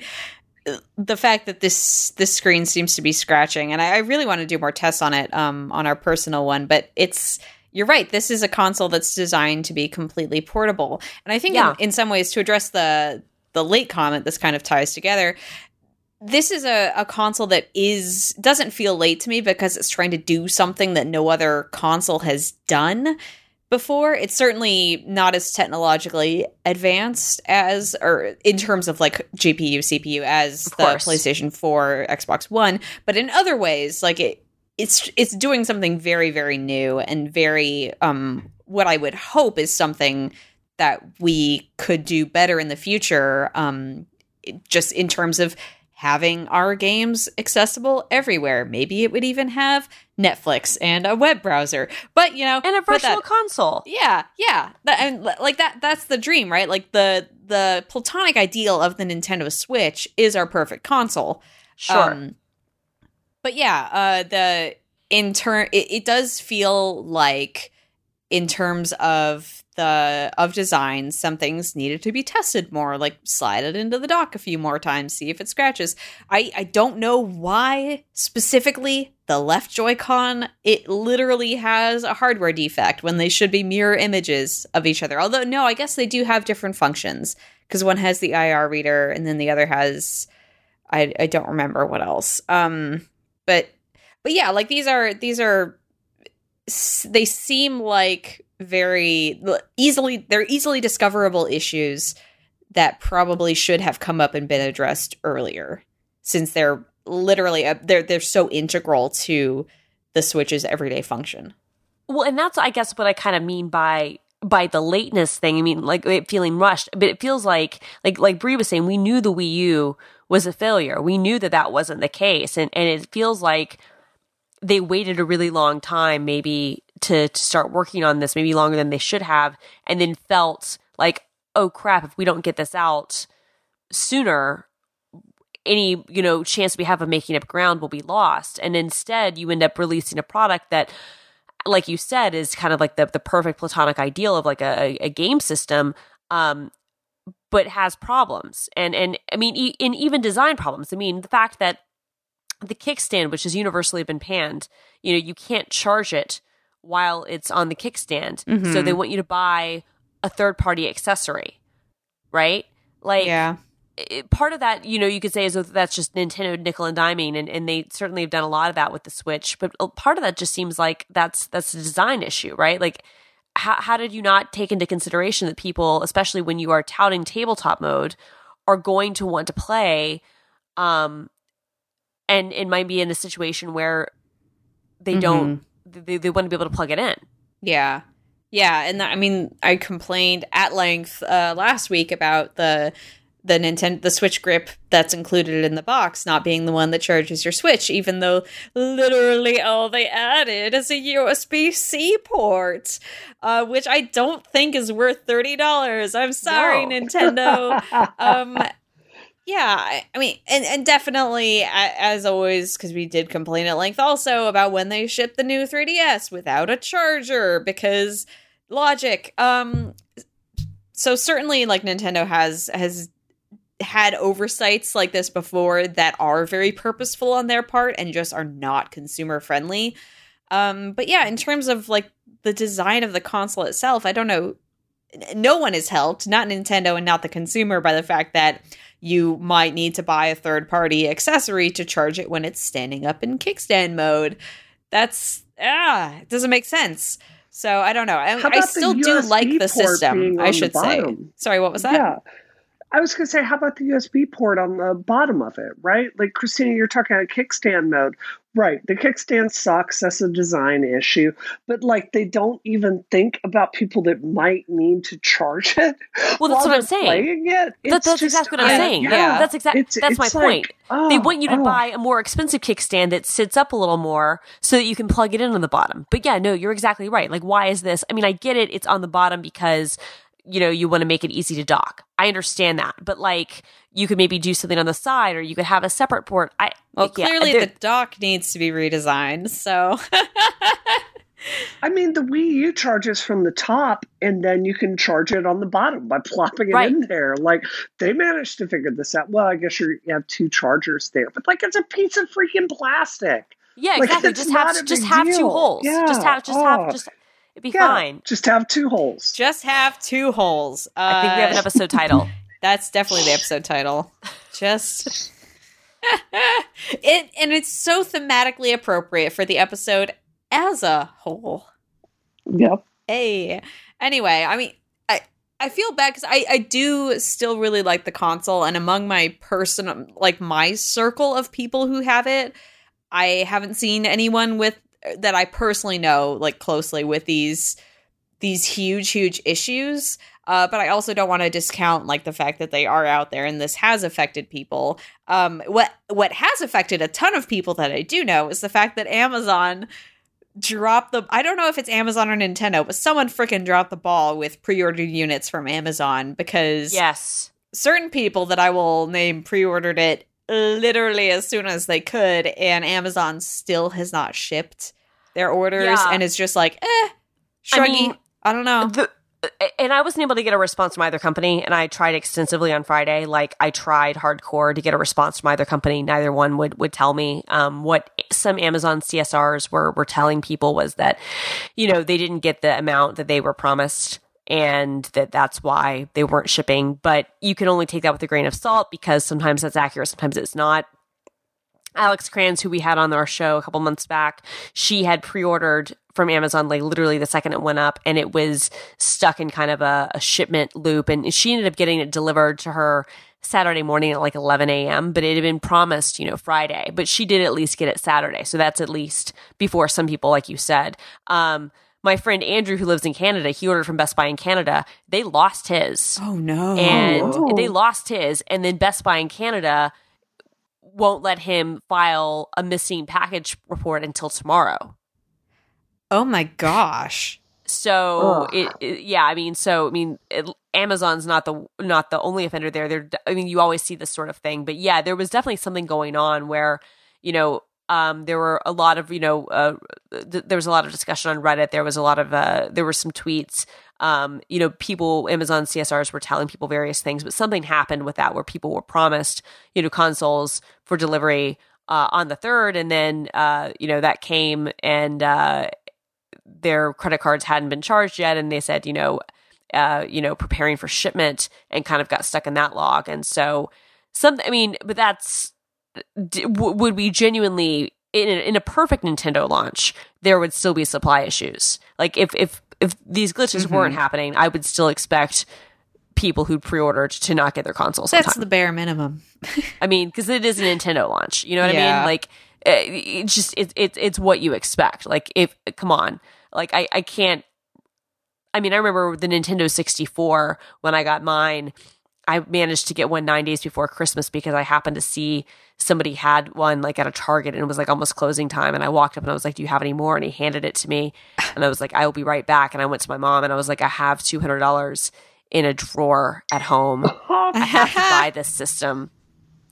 the fact that this this screen seems to be scratching, and I, I really want to do more tests on it, um, on our personal one. But it's you're right. This is a console that's designed to be completely portable, and I think Yeah. in, in some ways to address the the late comment, this kind of ties together this is a, a console that is doesn't feel late to me because it's trying to do something that no other console has done before. It's certainly not as technologically advanced as, or in terms of like GPU, CPU, as the. PlayStation 4, Xbox One. But in other ways, like it, it's it's doing something very, very new and very um what I would hope is something that we could do better in the future. Um, just in terms of having our games accessible everywhere. Maybe it would even have Netflix and a web browser. But you know, and a virtual that- console. yeah, yeah, that, and like that. That's the dream, right? Like the the platonic ideal of the Nintendo Switch is our perfect console. Sure. Um, but yeah, uh, the in turn, it, it does feel like in terms of the of design, some things needed to be tested more. Like slide it into the dock a few more times, see if it scratches. I I don't know why specifically the left Joy-Con it literally has a hardware defect when they should be mirror images of each other. Although no, I guess they do have different functions because one has the IR reader and then the other has I I don't remember what else. Um but but yeah, like these are these are they seem like very easily they're easily discoverable issues that probably should have come up and been addressed earlier since they're literally uh, they're they're so integral to the switch's everyday function. Well, and that's I guess what I kind of mean by by the lateness thing. I mean, like it feeling rushed, but it feels like like like Brie was saying, we knew the Wii U was a failure. We knew that that wasn't the case, and and it feels like they waited a really long time, maybe to to start working on this, maybe longer than they should have, and then felt like, oh crap, if we don't get this out sooner, any you know chance we have of making up ground will be lost. And instead you end up releasing a product that like you said is kind of like the, the perfect platonic ideal of like a, a game system um but has problems. And and i mean e- even design problems. I mean the fact that the kickstand which has universally been panned you know you can't charge it while it's on the kickstand so Mhm. they want you to buy a third party accessory right like yeah. it- part of that, you know, you could say is that that's just Nintendo nickel and diming, and, and they certainly have done a lot of that with the Switch. But part of that just seems like that's that's a design issue, right? Like, how how did you not take into consideration that people, especially when you are touting tabletop mode, are going to want to play, um, and it might be in a situation where they don't they, they want to be able to plug it in. Yeah. Yeah, and that, I mean, I complained at length uh, last week about the the Nintendo the Switch grip that's included in the box not being the one that charges your Switch, even though literally all they added is a USB C port, uh, which I don't think is worth thirty dollars. I'm sorry, No. Nintendo. um, yeah, I, I mean, and and definitely as always, because we did complain at length also about when they shipped the new 3DS without a charger because logic. Um, so certainly, like Nintendo has has had oversights like this before that are very purposeful on their part and just are not consumer friendly. Um, but yeah, in terms of like the design of the console itself, I don't know. No one is helped, not Nintendo and not the consumer, by the fact that you might need to buy a third party accessory to charge it when it's standing up in kickstand mode. That's ah, it doesn't make sense. So I don't know. I, I still do like the system. I should say. Sorry, what was that? Yeah. I was going to say, how about the USB port on the bottom of it, right? Like, Christina, you're talking about kickstand mode. Right. The kickstand sucks. That's a design issue. But, like, they don't even think about people that might need to charge it. Well, that's what I'm saying. It. That, that's just- exactly what I'm I- saying. yeah. that's exactly It's- that's my like, point. they oh, want you to oh. buy a more expensive kickstand that sits up a little more so that you can plug it in on the bottom. But yeah, no, you're exactly right. Like, why is this? I mean, I get it. It's on the bottom because, you know, you want to make it easy to dock. I understand that. But like, you could maybe do something on the side or you could have a separate port. I, Well, yeah, clearly there- the dock needs to be redesigned. So I mean, the Wii U charges from the top, and then you can charge it on the bottom by plopping it Right. in there. Like they managed to figure this out. Well, I guess you're, you have two chargers there, but like it's a piece of freaking plastic. yeah, like, exactly. Just have, just big have two deal. holes. Just have, just have, Oh. just, it'd be Yeah, fine. just have two holes. just have two holes. Uh, I think we have an episode title. That's definitely the episode title. Just it and it's so thematically appropriate for the episode as a whole. Yep. Hey. Anyway, I mean, I I feel bad because I I do still really like the console, and among my person like my circle of people who have it, I haven't seen anyone with that I personally know like closely with these these huge huge issues. Uh, but I also don't want to discount like the fact that they are out there and this has affected people. Um, what what has affected a ton of people that I do know is the fact that Amazon dropped the I don't know if it's Amazon or Nintendo, but someone freaking dropped the ball with pre-ordered units from Amazon because Yes. certain people that I will name pre-ordered it literally as soon as they could, and Amazon still has not shipped their orders, Yeah. and it's just like, eh, shruggy. I, mean, don't know. The, and I wasn't able to get a response from either company, and I tried extensively on Friday. Like I tried hardcore to get a response from either company. Neither one would would tell me. Um, what some Amazon CSRs were were telling people was that, you know, they didn't get the amount that they were promised, and that that's why they weren't shipping. But you can only take that with a grain of salt because sometimes that's accurate, sometimes it's not. Alex Cranz, who we had on our show a couple months back, she had pre-ordered from Amazon like literally the second it went up, and it was stuck in kind of a, a shipment loop, and she ended up getting it delivered to her Saturday morning at like 11 a.m. But it had been promised, you know, Friday, but she did at least get it Saturday, so that's at least before some people, like you said. Um, my friend Andrew, who lives in Canada, he ordered from Best Buy in Canada. They lost his oh no! and Oh. they lost his and then best buy in canada won't let him file a missing package report until tomorrow oh my gosh! so it, it- yeah i mean so i mean it, amazon's not the not the only offender there they're i mean you always see this sort of thing but yeah there was definitely something going on where you know um, there were a lot of you know uh, th- there was a lot of discussion on reddit. There was a lot of uh, there were some tweets. Um, you know people amazon csrs were telling people various things but something happened with that where people were promised you know consoles for delivery uh, on the third. And then uh, you know that came and uh, their credit cards hadn't been charged yet. And they said you know uh, you know preparing for shipment and kind of got stuck in that log. And so some i mean but that's d- w- would we genuinely in a, in a perfect nintendo launch there would still be supply issues like if if if these glitches Mhm. weren't happening i would still expect people who'd pre-ordered to not get their consoles That's the bare minimum. I mean, because it is a Nintendo launch. You know what I mean? Like, uh, it's just it's it's it's what you expect. Like, if come on, like I I can't. I mean, I remember the Nintendo 64 when I got mine. I managed to get one nine days before Christmas because I happened to see somebody had one like at a Target and it was like almost closing time. And I walked up and I was like, "Do you have any more?" And he handed it to me, and I was like, "I will be right back." And I went to my mom and I was like, "I have two hundred dollars in a drawer at home." I have to buy this system.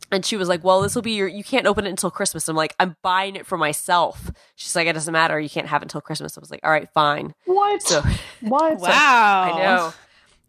And she was like, Well, this will be your, you can't open it until Christmas. I'm like, I'm buying it for myself. She's like, It doesn't matter. You can't have it until Christmas. I was like, All right, fine. What? So, what? Wow! I know.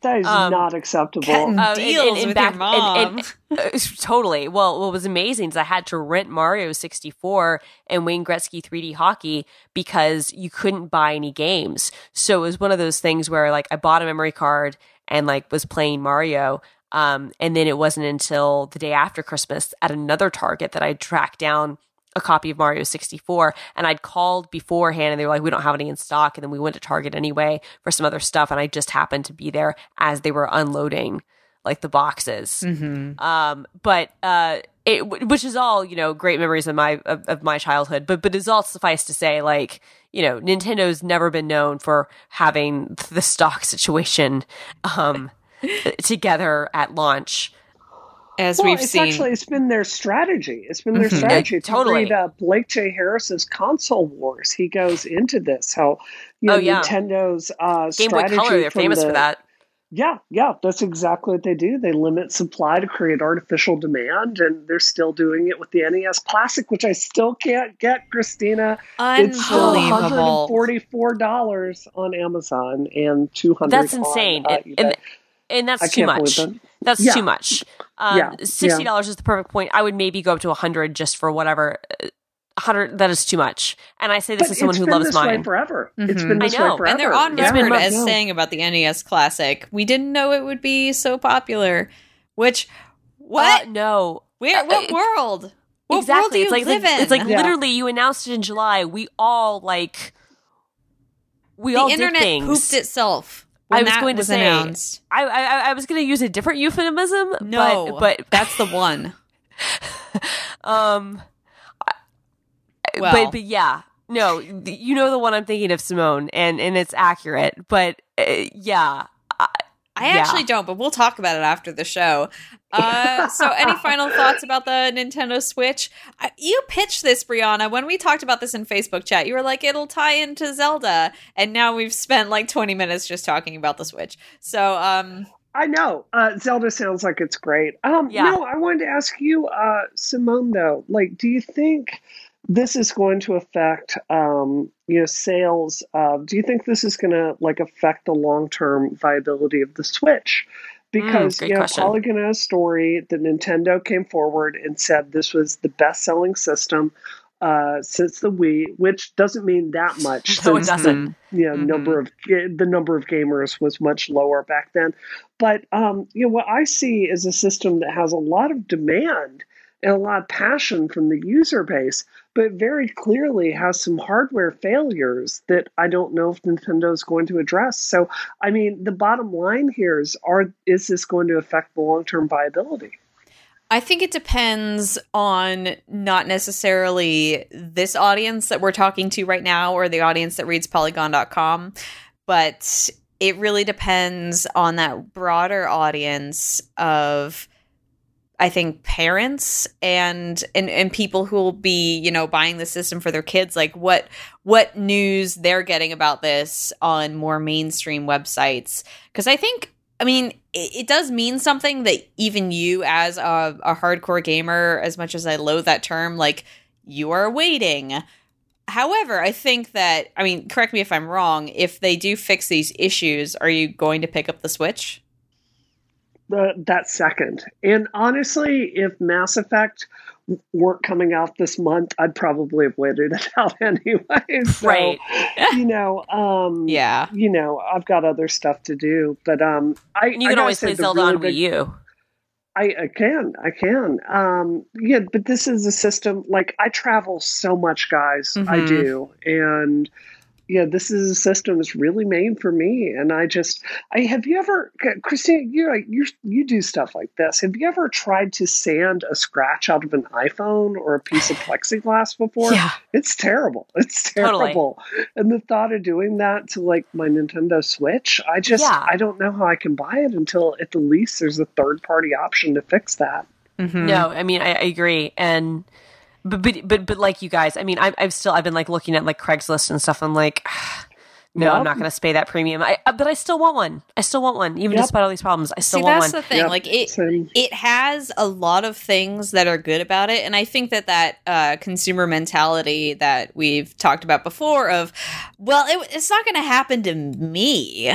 That is Um, not acceptable. Getting Uh, and- deals and- and with back- your mom. and- and- uh, totally. Well, what was amazing is I had to rent Mario 64 and Wayne Gretzky 3D hockey because you couldn't buy any games. So it was one of those things where like I bought a memory card and like was playing Mario. Um, and then it wasn't until the day after Christmas at another Target that I tracked down a copy of Mario 64 and I'd called beforehand and they were like, we don't have any in stock. And then we went to Target anyway for some other stuff. And I just happened to be there as they were unloading like the boxes. Mhm. Um, but, uh, it, which is all, you know, great memories of my, of, of my childhood, but, but it's all suffice to say, like, you know, Nintendo's never been known for having the stock situation, um, together at launch. As well, we've it's seen, actually it's been their strategy. It's been their Mhm. strategy. Yeah, If you totally. Read, uh, Blake J. Harris's console wars. He goes into this how you know Oh, yeah. Nintendo's uh, Game Boy Color, they're famous the- for that. Yeah, yeah, that's exactly what they do. They limit supply to create artificial demand, and they're still doing it with the NES Classic, which I still can't get, Christina. It's still one hundred and unbelievable. forty-four dollars on Amazon and two hundred. That's insane. On, uh, And- and- And that's I too can't much. believe it. That's Yeah. too much. Um, Yeah, Sixty dollars is the perfect point. I would maybe go up to a hundred just for whatever. Hundred that is too much. And I say this But as someone who loves this way mine. forever. It's Mhm. It's been I know. way forever. and they're on It's record been as Yeah. saying about the NES Classic, we didn't know it would be so popular. Which, what? Uh, no. Where? uh, What it- world? What exactly. world do It's you like, live like- it's like Yeah. literally you announced it in July. We all like we the all internet did things. pooped itself. I was going to was say- announced. I, I I was going to use a different euphemism. No, but, but that's the one. um, Well. but but yeah, no, you know the one I'm thinking of, Simone, and and it's accurate. But uh, yeah, I Yeah. actually don't, but we'll talk about it after the show. Uh, so, any final thoughts about the Nintendo Switch? I, you pitched this, Brianna, when we talked about this in Facebook chat. You were like, "It'll tie into Zelda," and now we've spent like twenty minutes just talking about the Switch. So, um, I know. Uh, Zelda sounds like it's great. Um, Yeah. No, I wanted to ask you, uh, Simone, though. Like, do you think this is going to affect, um, you know, sales? Uh, do you think this is going to like affect the long term viability of the Switch? Because great you know, question. Polygon had a story that Nintendo came forward and said this was the best selling system uh, since the Wii, which doesn't mean that much. No, it doesn't. the, you know, Mhm. number of the number of gamers was much lower back then. But um, you know, what I see is a system that has a lot of demand and a lot of passion from the user base, but very clearly has some hardware failures that I don't know if Nintendo is going to address. So, I mean, the bottom line here is: are is this going to affect the long term viability? I think it depends on not necessarily this audience that we're talking to right now or the audience that reads polygon.com, but it really depends on that broader audience of I think parents and and and people who will be, you know, buying the system for their kids like what what news they're getting about this on more mainstream websites because I think I mean, it, it does mean something that even you, as a, a hardcore gamer, as much as I loathe that term, like you are waiting. However, I think that, I mean, correct me if I'm wrong, if they do fix these issues, are you going to pick up the Switch? The, that second. And honestly, if Mass Effect weren't coming out this month, I'd probably have waited it out anyway. So, Right. You know, um, Yeah. You know, I've got other stuff to do, but um, I and you can gotta always say play Zelda really on big- Wii U. I, I can, I can. Um, yeah, but this is a system. Like I travel so much, guys. I Mhm. do, and yeah, this is a system that's really made for me. And I just, I have you ever, Christine? You like you you do stuff like this. Have you ever tried to sand a scratch out of an iPhone or a piece of plexiglass before? Yeah. It's terrible. It's terrible. Totally. terrible. And the thought of doing that to like my Nintendo Switch, I just Yeah. I don't know how I can buy it until at the least there's a third party option to fix that. Mm-hmm. No, I mean I, I agree, and but but but but like you guys, I mean I've I've still I've been like looking at like Craigslist and stuff. I'm like, no, Yep. I'm not going to pay that premium. I uh, but I still want one. I still want one, even Yep. despite all these problems. I still See, want that's one. the thing. Yep. Like it, Same. it has a lot of things that are good about it and i think that that uh, consumer mentality that we've talked about before of well it, it's not going to happen to me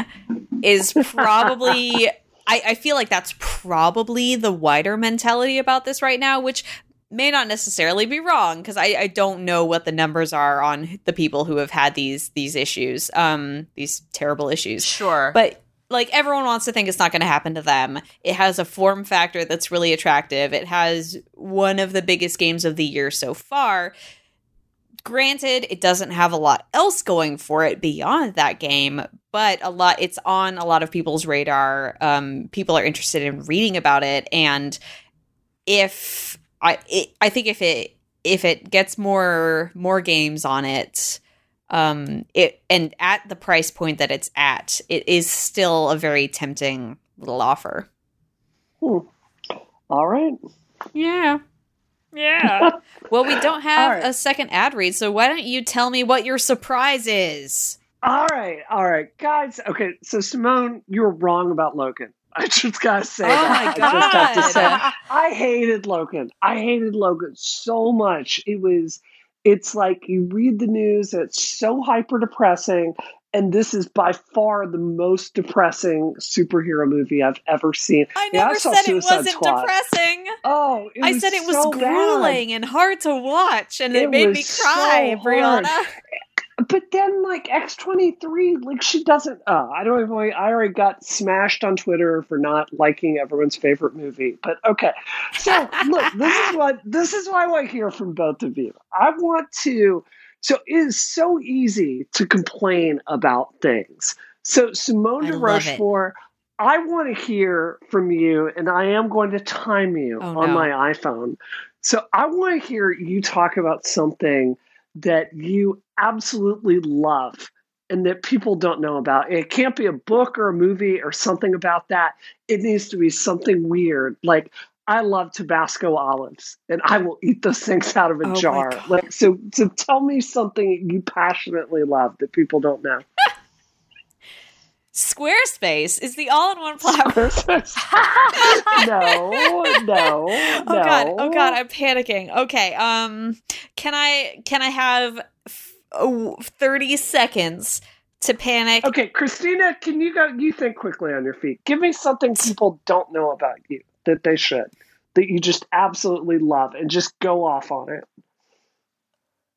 is probably I, I feel like that's probably the wider mentality about this right now which may not necessarily be wrong because I, I don't know what the numbers are on the people who have had these these issues um these terrible issues Sure, but like everyone wants to think it's not going to happen to them. It has a form factor that's really attractive. It has one of the biggest games of the year so far. Granted, it doesn't have a lot else going for it beyond that game, but a lot it's on a lot of people's radar. Um, people are interested in reading about it, and if I, it, I think if it if it gets more more games on it, um it and at the price point that it's at it is still a very tempting little offer Hmm. All right. yeah yeah well we don't have All right. a second ad read so why don't you tell me what your surprise is All right. All right. Guys, okay, so Simone, you were wrong about Logan. I just gotta say Oh that. my I just have to say I hated Logan. I hated Logan so much. It was it's like you read the news, it's so hyper depressing. And this is by far the most depressing superhero movie I've ever seen. i Yeah, I never said it wasn't Squad. depressing Oh, it i was said it was so bad. grueling and hard to watch and it, It made was me cry so brianna But then, like X twenty three, like she doesn't. Uh, I don't even. I already got smashed on Twitter for not liking everyone's favorite movie. But okay, so look, this is what this is what I want to hear from both of you. I want to. So it is so easy to complain about things. So Simone de. Rochefort, I want to hear from you, and I am going to time you Oh, on no. my iPhone. So I want to hear you talk about something that you absolutely love and that people don't know about. It can't be a book or a movie or something about that. It needs to be something weird. Like I love Tabasco olives and I will eat those things out of a Oh jar. Like so so tell me something you passionately love that people don't know. Squarespace is the all-in-one platform. no, no, Oh god, oh god, I'm panicking. Okay, um, can I can I have f- oh, thirty seconds to panic? Okay, Christina, can you go? You think quickly on your feet. Give me something people don't know about you that they should, that you just absolutely love, and just go off on it.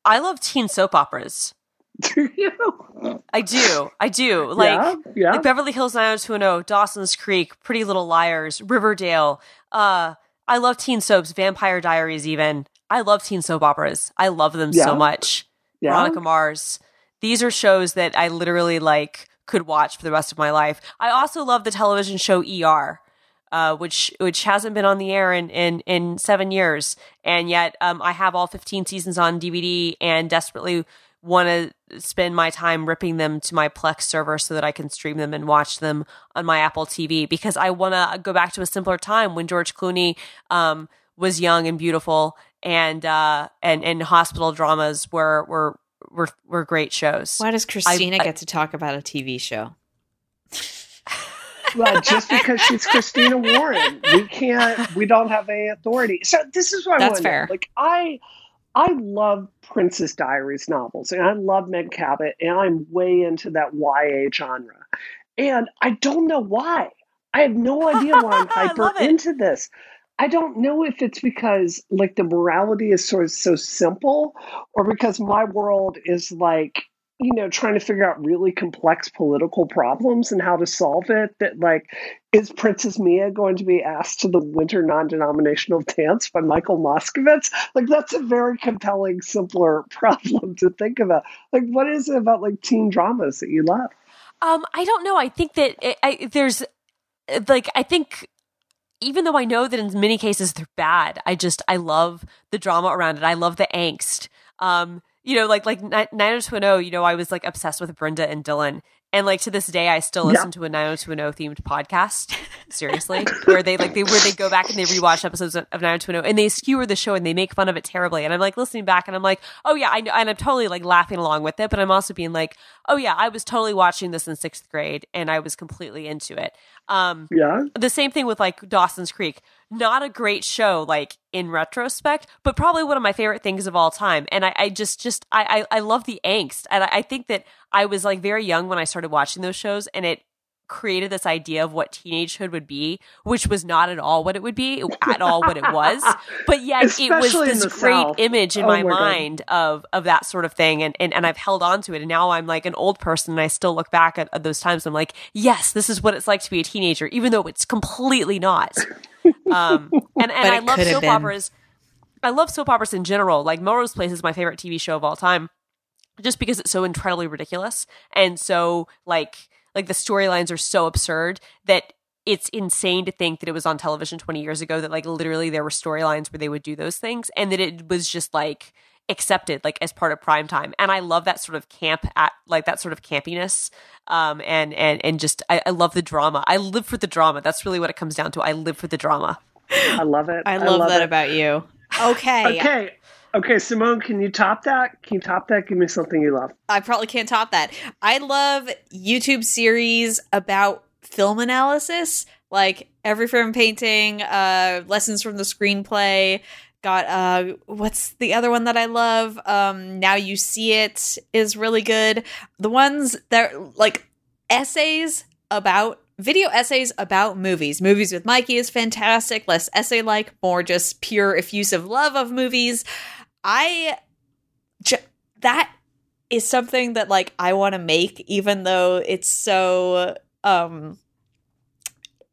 I love teen soap operas. Do you? I do. I do. Like yeah, yeah. like Beverly Hills 90210, Dawson's Creek, Pretty Little Liars, Riverdale. Uh, I love teen soaps, Vampire Diaries, even. I love teen soap operas. I love them Yeah. so much. yeah. Veronica Mars. These are shows that I literally like could watch for the rest of my life. I also love the television show ER. Uh, which which hasn't been on the air in in, in seven years, and yet um, I have all fifteen seasons on DVD, and desperately want to spend my time ripping them to my Plex server so that I can stream them and watch them on my Apple TV because I want to go back to a simpler time when George Clooney um, was young and beautiful, and uh, and and hospital dramas were were were were great shows. Why does Christina I- get to talk about a TV show? well, just because she's Christina Warren, we can't. We don't have any authority. So this is what I That's want to know. fair. Like I, I love Princess Diaries novels, and I love Meg Cabot, and I'm way into that YA genre. And I don't know why. I have no idea why I'm hyper into this. I don't know if it's because like the morality is sort of so simple, or because my world is like you know trying to figure out really complex political problems and how to solve it. That like is Princess Mia going to be asked to the Winter Non-Denominational Dance by Michael Moscovitz? Like that's a very compelling, simpler problem to think about. Like what is it about like teen dramas that you love? Um, I don't know. I think that it, I, there's like I think even though I know that in many cases they're bad, I just I love the drama around it. I love the angst. Um, you know, like like Ni- 90210, you know, I was like obsessed with Brenda and Dylan. And like to this day, I still Yeah. listen to a 90210 themed podcast. Seriously, where they like they where they go back and they rewatch episodes of 90210 and they skewer the show and they make fun of it terribly. And I'm like listening back and I'm like, oh yeah, I know, and I'm totally like laughing along with it. But I'm also being like, oh yeah, I was totally watching this in sixth grade and I was completely into it. Um, Yeah. the same thing with like Dawson's Creek. Not a great show, like in retrospect, but probably one of my favorite things of all time. And I, I just, just, I, I, I love the angst, and I, I think that I was like very young when I started watching those shows, and it created this idea of what teenagehood would be, which was not at all what it would be, at all what it was. But yet, it was this great South. image in Oh my, my mind of of that sort of thing, and, and and I've held on to it. And now I'm like an old person, and I still look back at, at those times. I'm like, yes, this is what it's like to be a teenager, even though it's completely not. Um, and and I love soap been. operas. I love soap operas in general. Like Melrose Place is my favorite TV show of all time, just because it's so incredibly ridiculous and so like like the storylines are so absurd that it's insane to think that it was on television 20 years ago that like literally there were storylines where they would do those things and that it was just like accepted like as part of prime time and i love that sort of camp at like that sort of campiness um and and and just I, I love the drama i live for the drama that's really what it comes down to i live for the drama I love it. I love, that it. about you. Okay. Okay. Okay, Simone, can you top that? Can you top that? Give me something you love. I probably can't top that. I love YouTube series about film analysis, like every film painting, uh, lessons from the screenplay. Got uh, what's the other one that I love? Um, now you see it is really good. The ones that like essays about video essays about movies. Movies with Mikey is fantastic. Less essay like, more just pure effusive love of movies. I that is something that like I want to make even though it's so um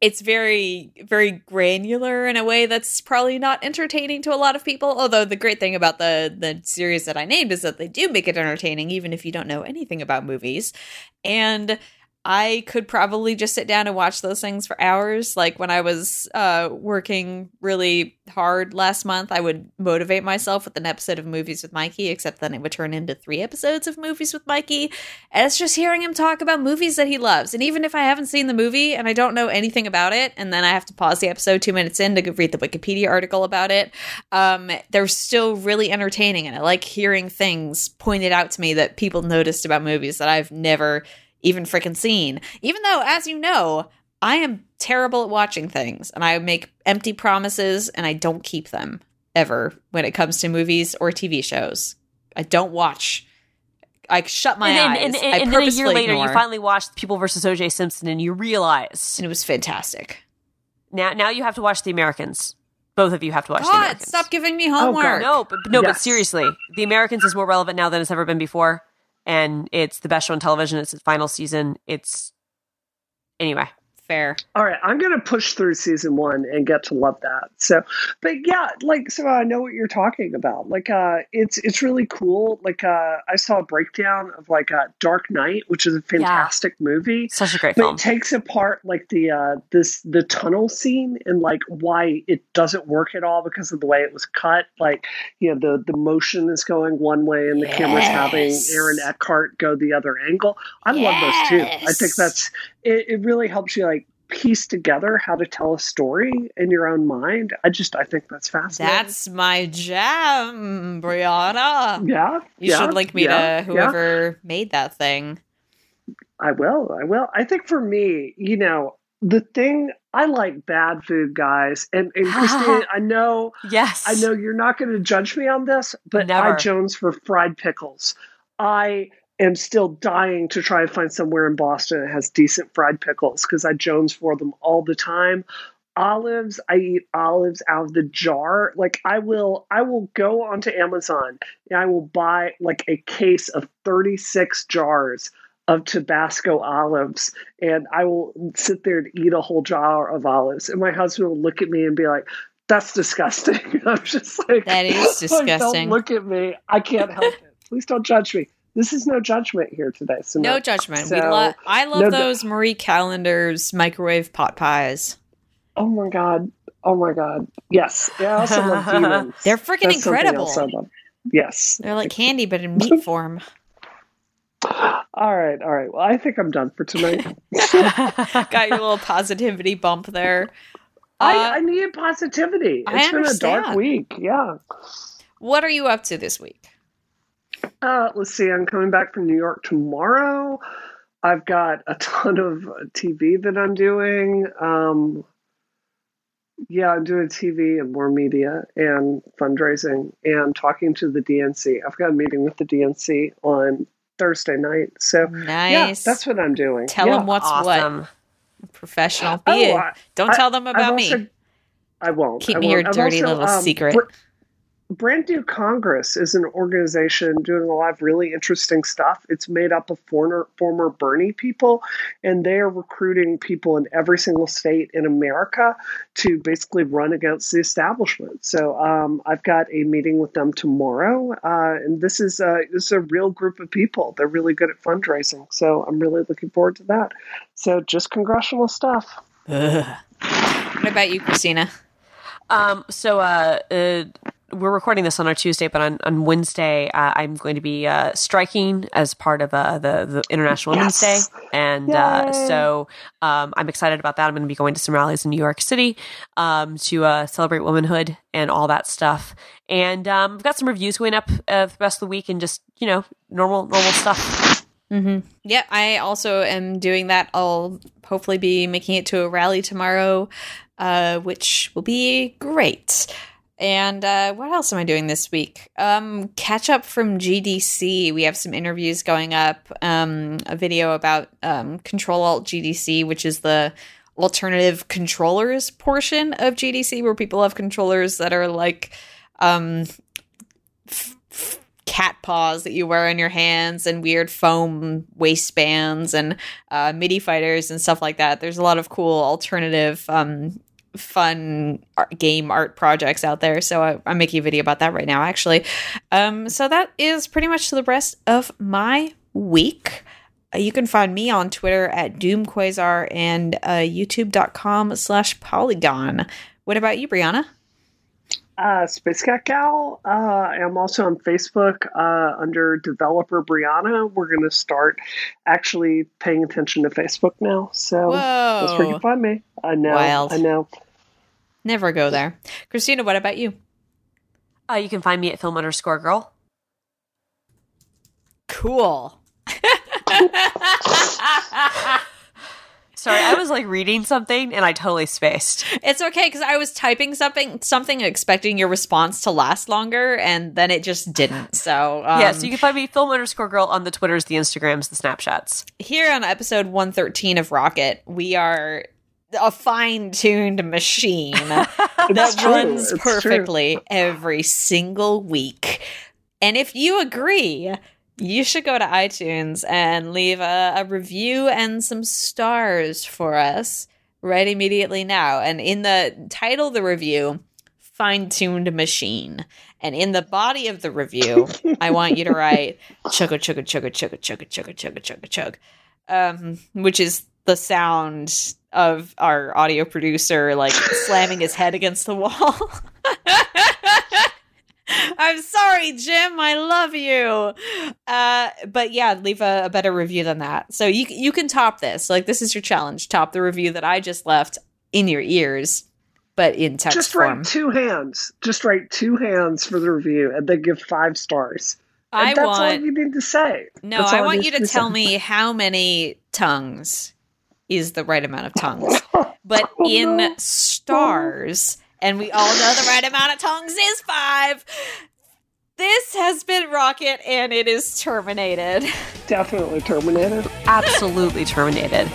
it's very very granular in a way that's probably not entertaining to a lot of people. Although the great thing about the the series that i named is that they do make it entertaining even if you don't know anything about movies. And I could probably just sit down and watch those things for hours. Like when I was uh, working really hard last month, I would motivate myself with an episode of Movies with Mikey, except then it would turn into three episodes of Movies with Mikey. And it's just hearing him talk about movies that he loves. And even if I haven't seen the movie and I don't know anything about it, and then I have to pause the episode two minutes in to read the Wikipedia article about it, um, they're still really entertaining. And I like hearing things pointed out to me that people noticed about movies that I've never even freaking seen. Even though, as you know, I am terrible at watching things and I make empty promises and I don't keep them ever when it comes to movies or TV shows. I don't watch. I shut my and then, eyes. and, and, I and then a year later, ignore. you finally watched People versus O.J. Simpson, and you realize and it was fantastic. now now you have to watch The Americans. Both of you have to watch The Americans. stop giving me oh, God. homework. No, but no, but seriously, The Americans is more relevant now than it's ever been before, and it's the best show on television. It's its final season. It's anyway. Fair. All right, I'm gonna push through season one and get to love that. So, but yeah, like so, I know what you're talking about. Like, uh, it's it's really cool. Like, uh, I saw a breakdown of like uh, Dark Knight, which is a fantastic movie. Such a great But film. it takes apart like the uh, this the tunnel scene and like why it doesn't work at all because of the way it was cut. Like you know the the motion is going one way and the camera's having Aaron Eckhart go the other angle. I love those too. I think that's it, it. Really helps you like piece together how to tell a story in your own mind. I just I think that's fascinating. That's my jam, Brianna. yeah. You yeah, should link me yeah, to whoever made that thing. I will. I will. I think for me, you know, the thing I like bad food, guys, and and Christine, I know, yes, I know you're not going to judge me on this, but Never. I Jones for fried pickles. I am still dying to try to find somewhere in Boston that has decent fried pickles because I Jones for them all the time. Olives, I eat olives out of the jar. Like I will, I will go onto Amazon and I will buy like a case of 36 jars of Tabasco olives, and I will sit there and eat a whole jar of olives. And my husband will look at me and be like, "That's disgusting." I'm just like, That is like, disgusting. don't look at me. I can't help it. Please don't judge me. This is no judgment here today. So No judgment. we So, lo- I love no- those Marie Callender's microwave pot pies. Oh my god. Oh my god. Yes. Yeah, I also love demons. They're freaking That's incredible. I. Yes. They're like candy, but in meat form. All right. All right. Well, I think I'm done for tonight. Got your little positivity bump there. Uh, I, I needed positivity. I It's been a dark week. Yeah. what are you up to this week? Uh, let's see. I'm coming back from New York tomorrow. I've got a ton of TV that I'm doing. Um, yeah, I'm doing TV and more media and fundraising and talking to the DNC. I've got a meeting with the DNC on Thursday night. So Nice. yeah, that's what I'm doing. Tell yeah. them what's awesome. what. Professional. Be Oh, it. I- Don't I- tell them I've about me. I won't. Keep I me your won't. I've dirty also, little um, secret. Br- Brand New Congress is an organization doing a lot of really interesting stuff. It's made up of former former Bernie people, and they are recruiting people in every single state in America to basically run against the establishment. So um, I've got a meeting with them tomorrow, uh, and this is a, this is a real group of people. They're really good at fundraising, so I'm really looking forward to that. So just congressional stuff. Ugh. What about you, Christina? Um, so uh, uh, we're recording this on our Tuesday, but on, on Wednesday, uh, I'm going to be uh, striking as part of uh, the the International Women's Yes. Day, and uh, so um, I'm excited about that. I'm going to be going to some rallies in New York City um, to uh, celebrate womanhood and all that stuff. And um, I've got some reviews going up uh, the rest of the week, and just you know normal normal stuff. Mm-hmm. Yeah, I also am doing that. I'll hopefully be making it to a rally tomorrow, uh, which will be great. And uh, what else am I doing this week? Um, catch up from GDC. We have some interviews going up. Um, a video about um, Control Alt GDC, which is the alternative controllers portion of GDC, where people have controllers that are like um, f- f- cat paws that you wear on your hands and weird foam waistbands and uh, MIDI fighters and stuff like that. There's a lot of cool alternative um, fun art, game art projects out there. So I, am making a video about that right now, actually. Um, so that is pretty much the rest of my week. Uh, you can find me on Twitter at DoomQuasar and uh, YouTube.com slash Polygon. What about you, Brianna? Uh, Space Cat Gal. Uh, I'm also on Facebook uh, under Developer Brianna. We're going to start actually paying attention to Facebook now. So Whoa. that's where you can find me. I know. Wild. I know. Never go there. Christina, what about you? Uh, you can find me at film underscore girl. Cool. Sorry, I was like reading something and I totally spaced. It's okay because I was typing something, something expecting your response to last longer, and then it just didn't. So um, yeah, so you can find me film underscore girl on the Twitters, the Instagrams, the Snapchats. here on episode one thirteen of Rocket, we are a fine tuned machine that true. runs It's perfectly every single week. And if you agree, you should go to iTunes and leave a, a review and some stars for us right immediately now. And in the title of the review, fine tuned machine. And in the body of the review, I want you to write chugga chugga chugga chugga chugga chugga chugga chugga chug, um, which is the sound of our audio producer like slamming his head against the wall. I'm sorry, Jim. I love you. Uh, but yeah, leave a, a better review than that. So you you can top this. Like this is your challenge. Top the review that I just left in your ears, but in text Just form. write two hands. Just write two hands for the review and then give five stars. And I that's all want you need to say. no. I want you to be tell me how many tongues is the right amount of tongues, but Oh, in no. stars. And we all know the right amount of tongues is five. This has been Rocket, and it is terminated. Definitely terminated. Absolutely terminated.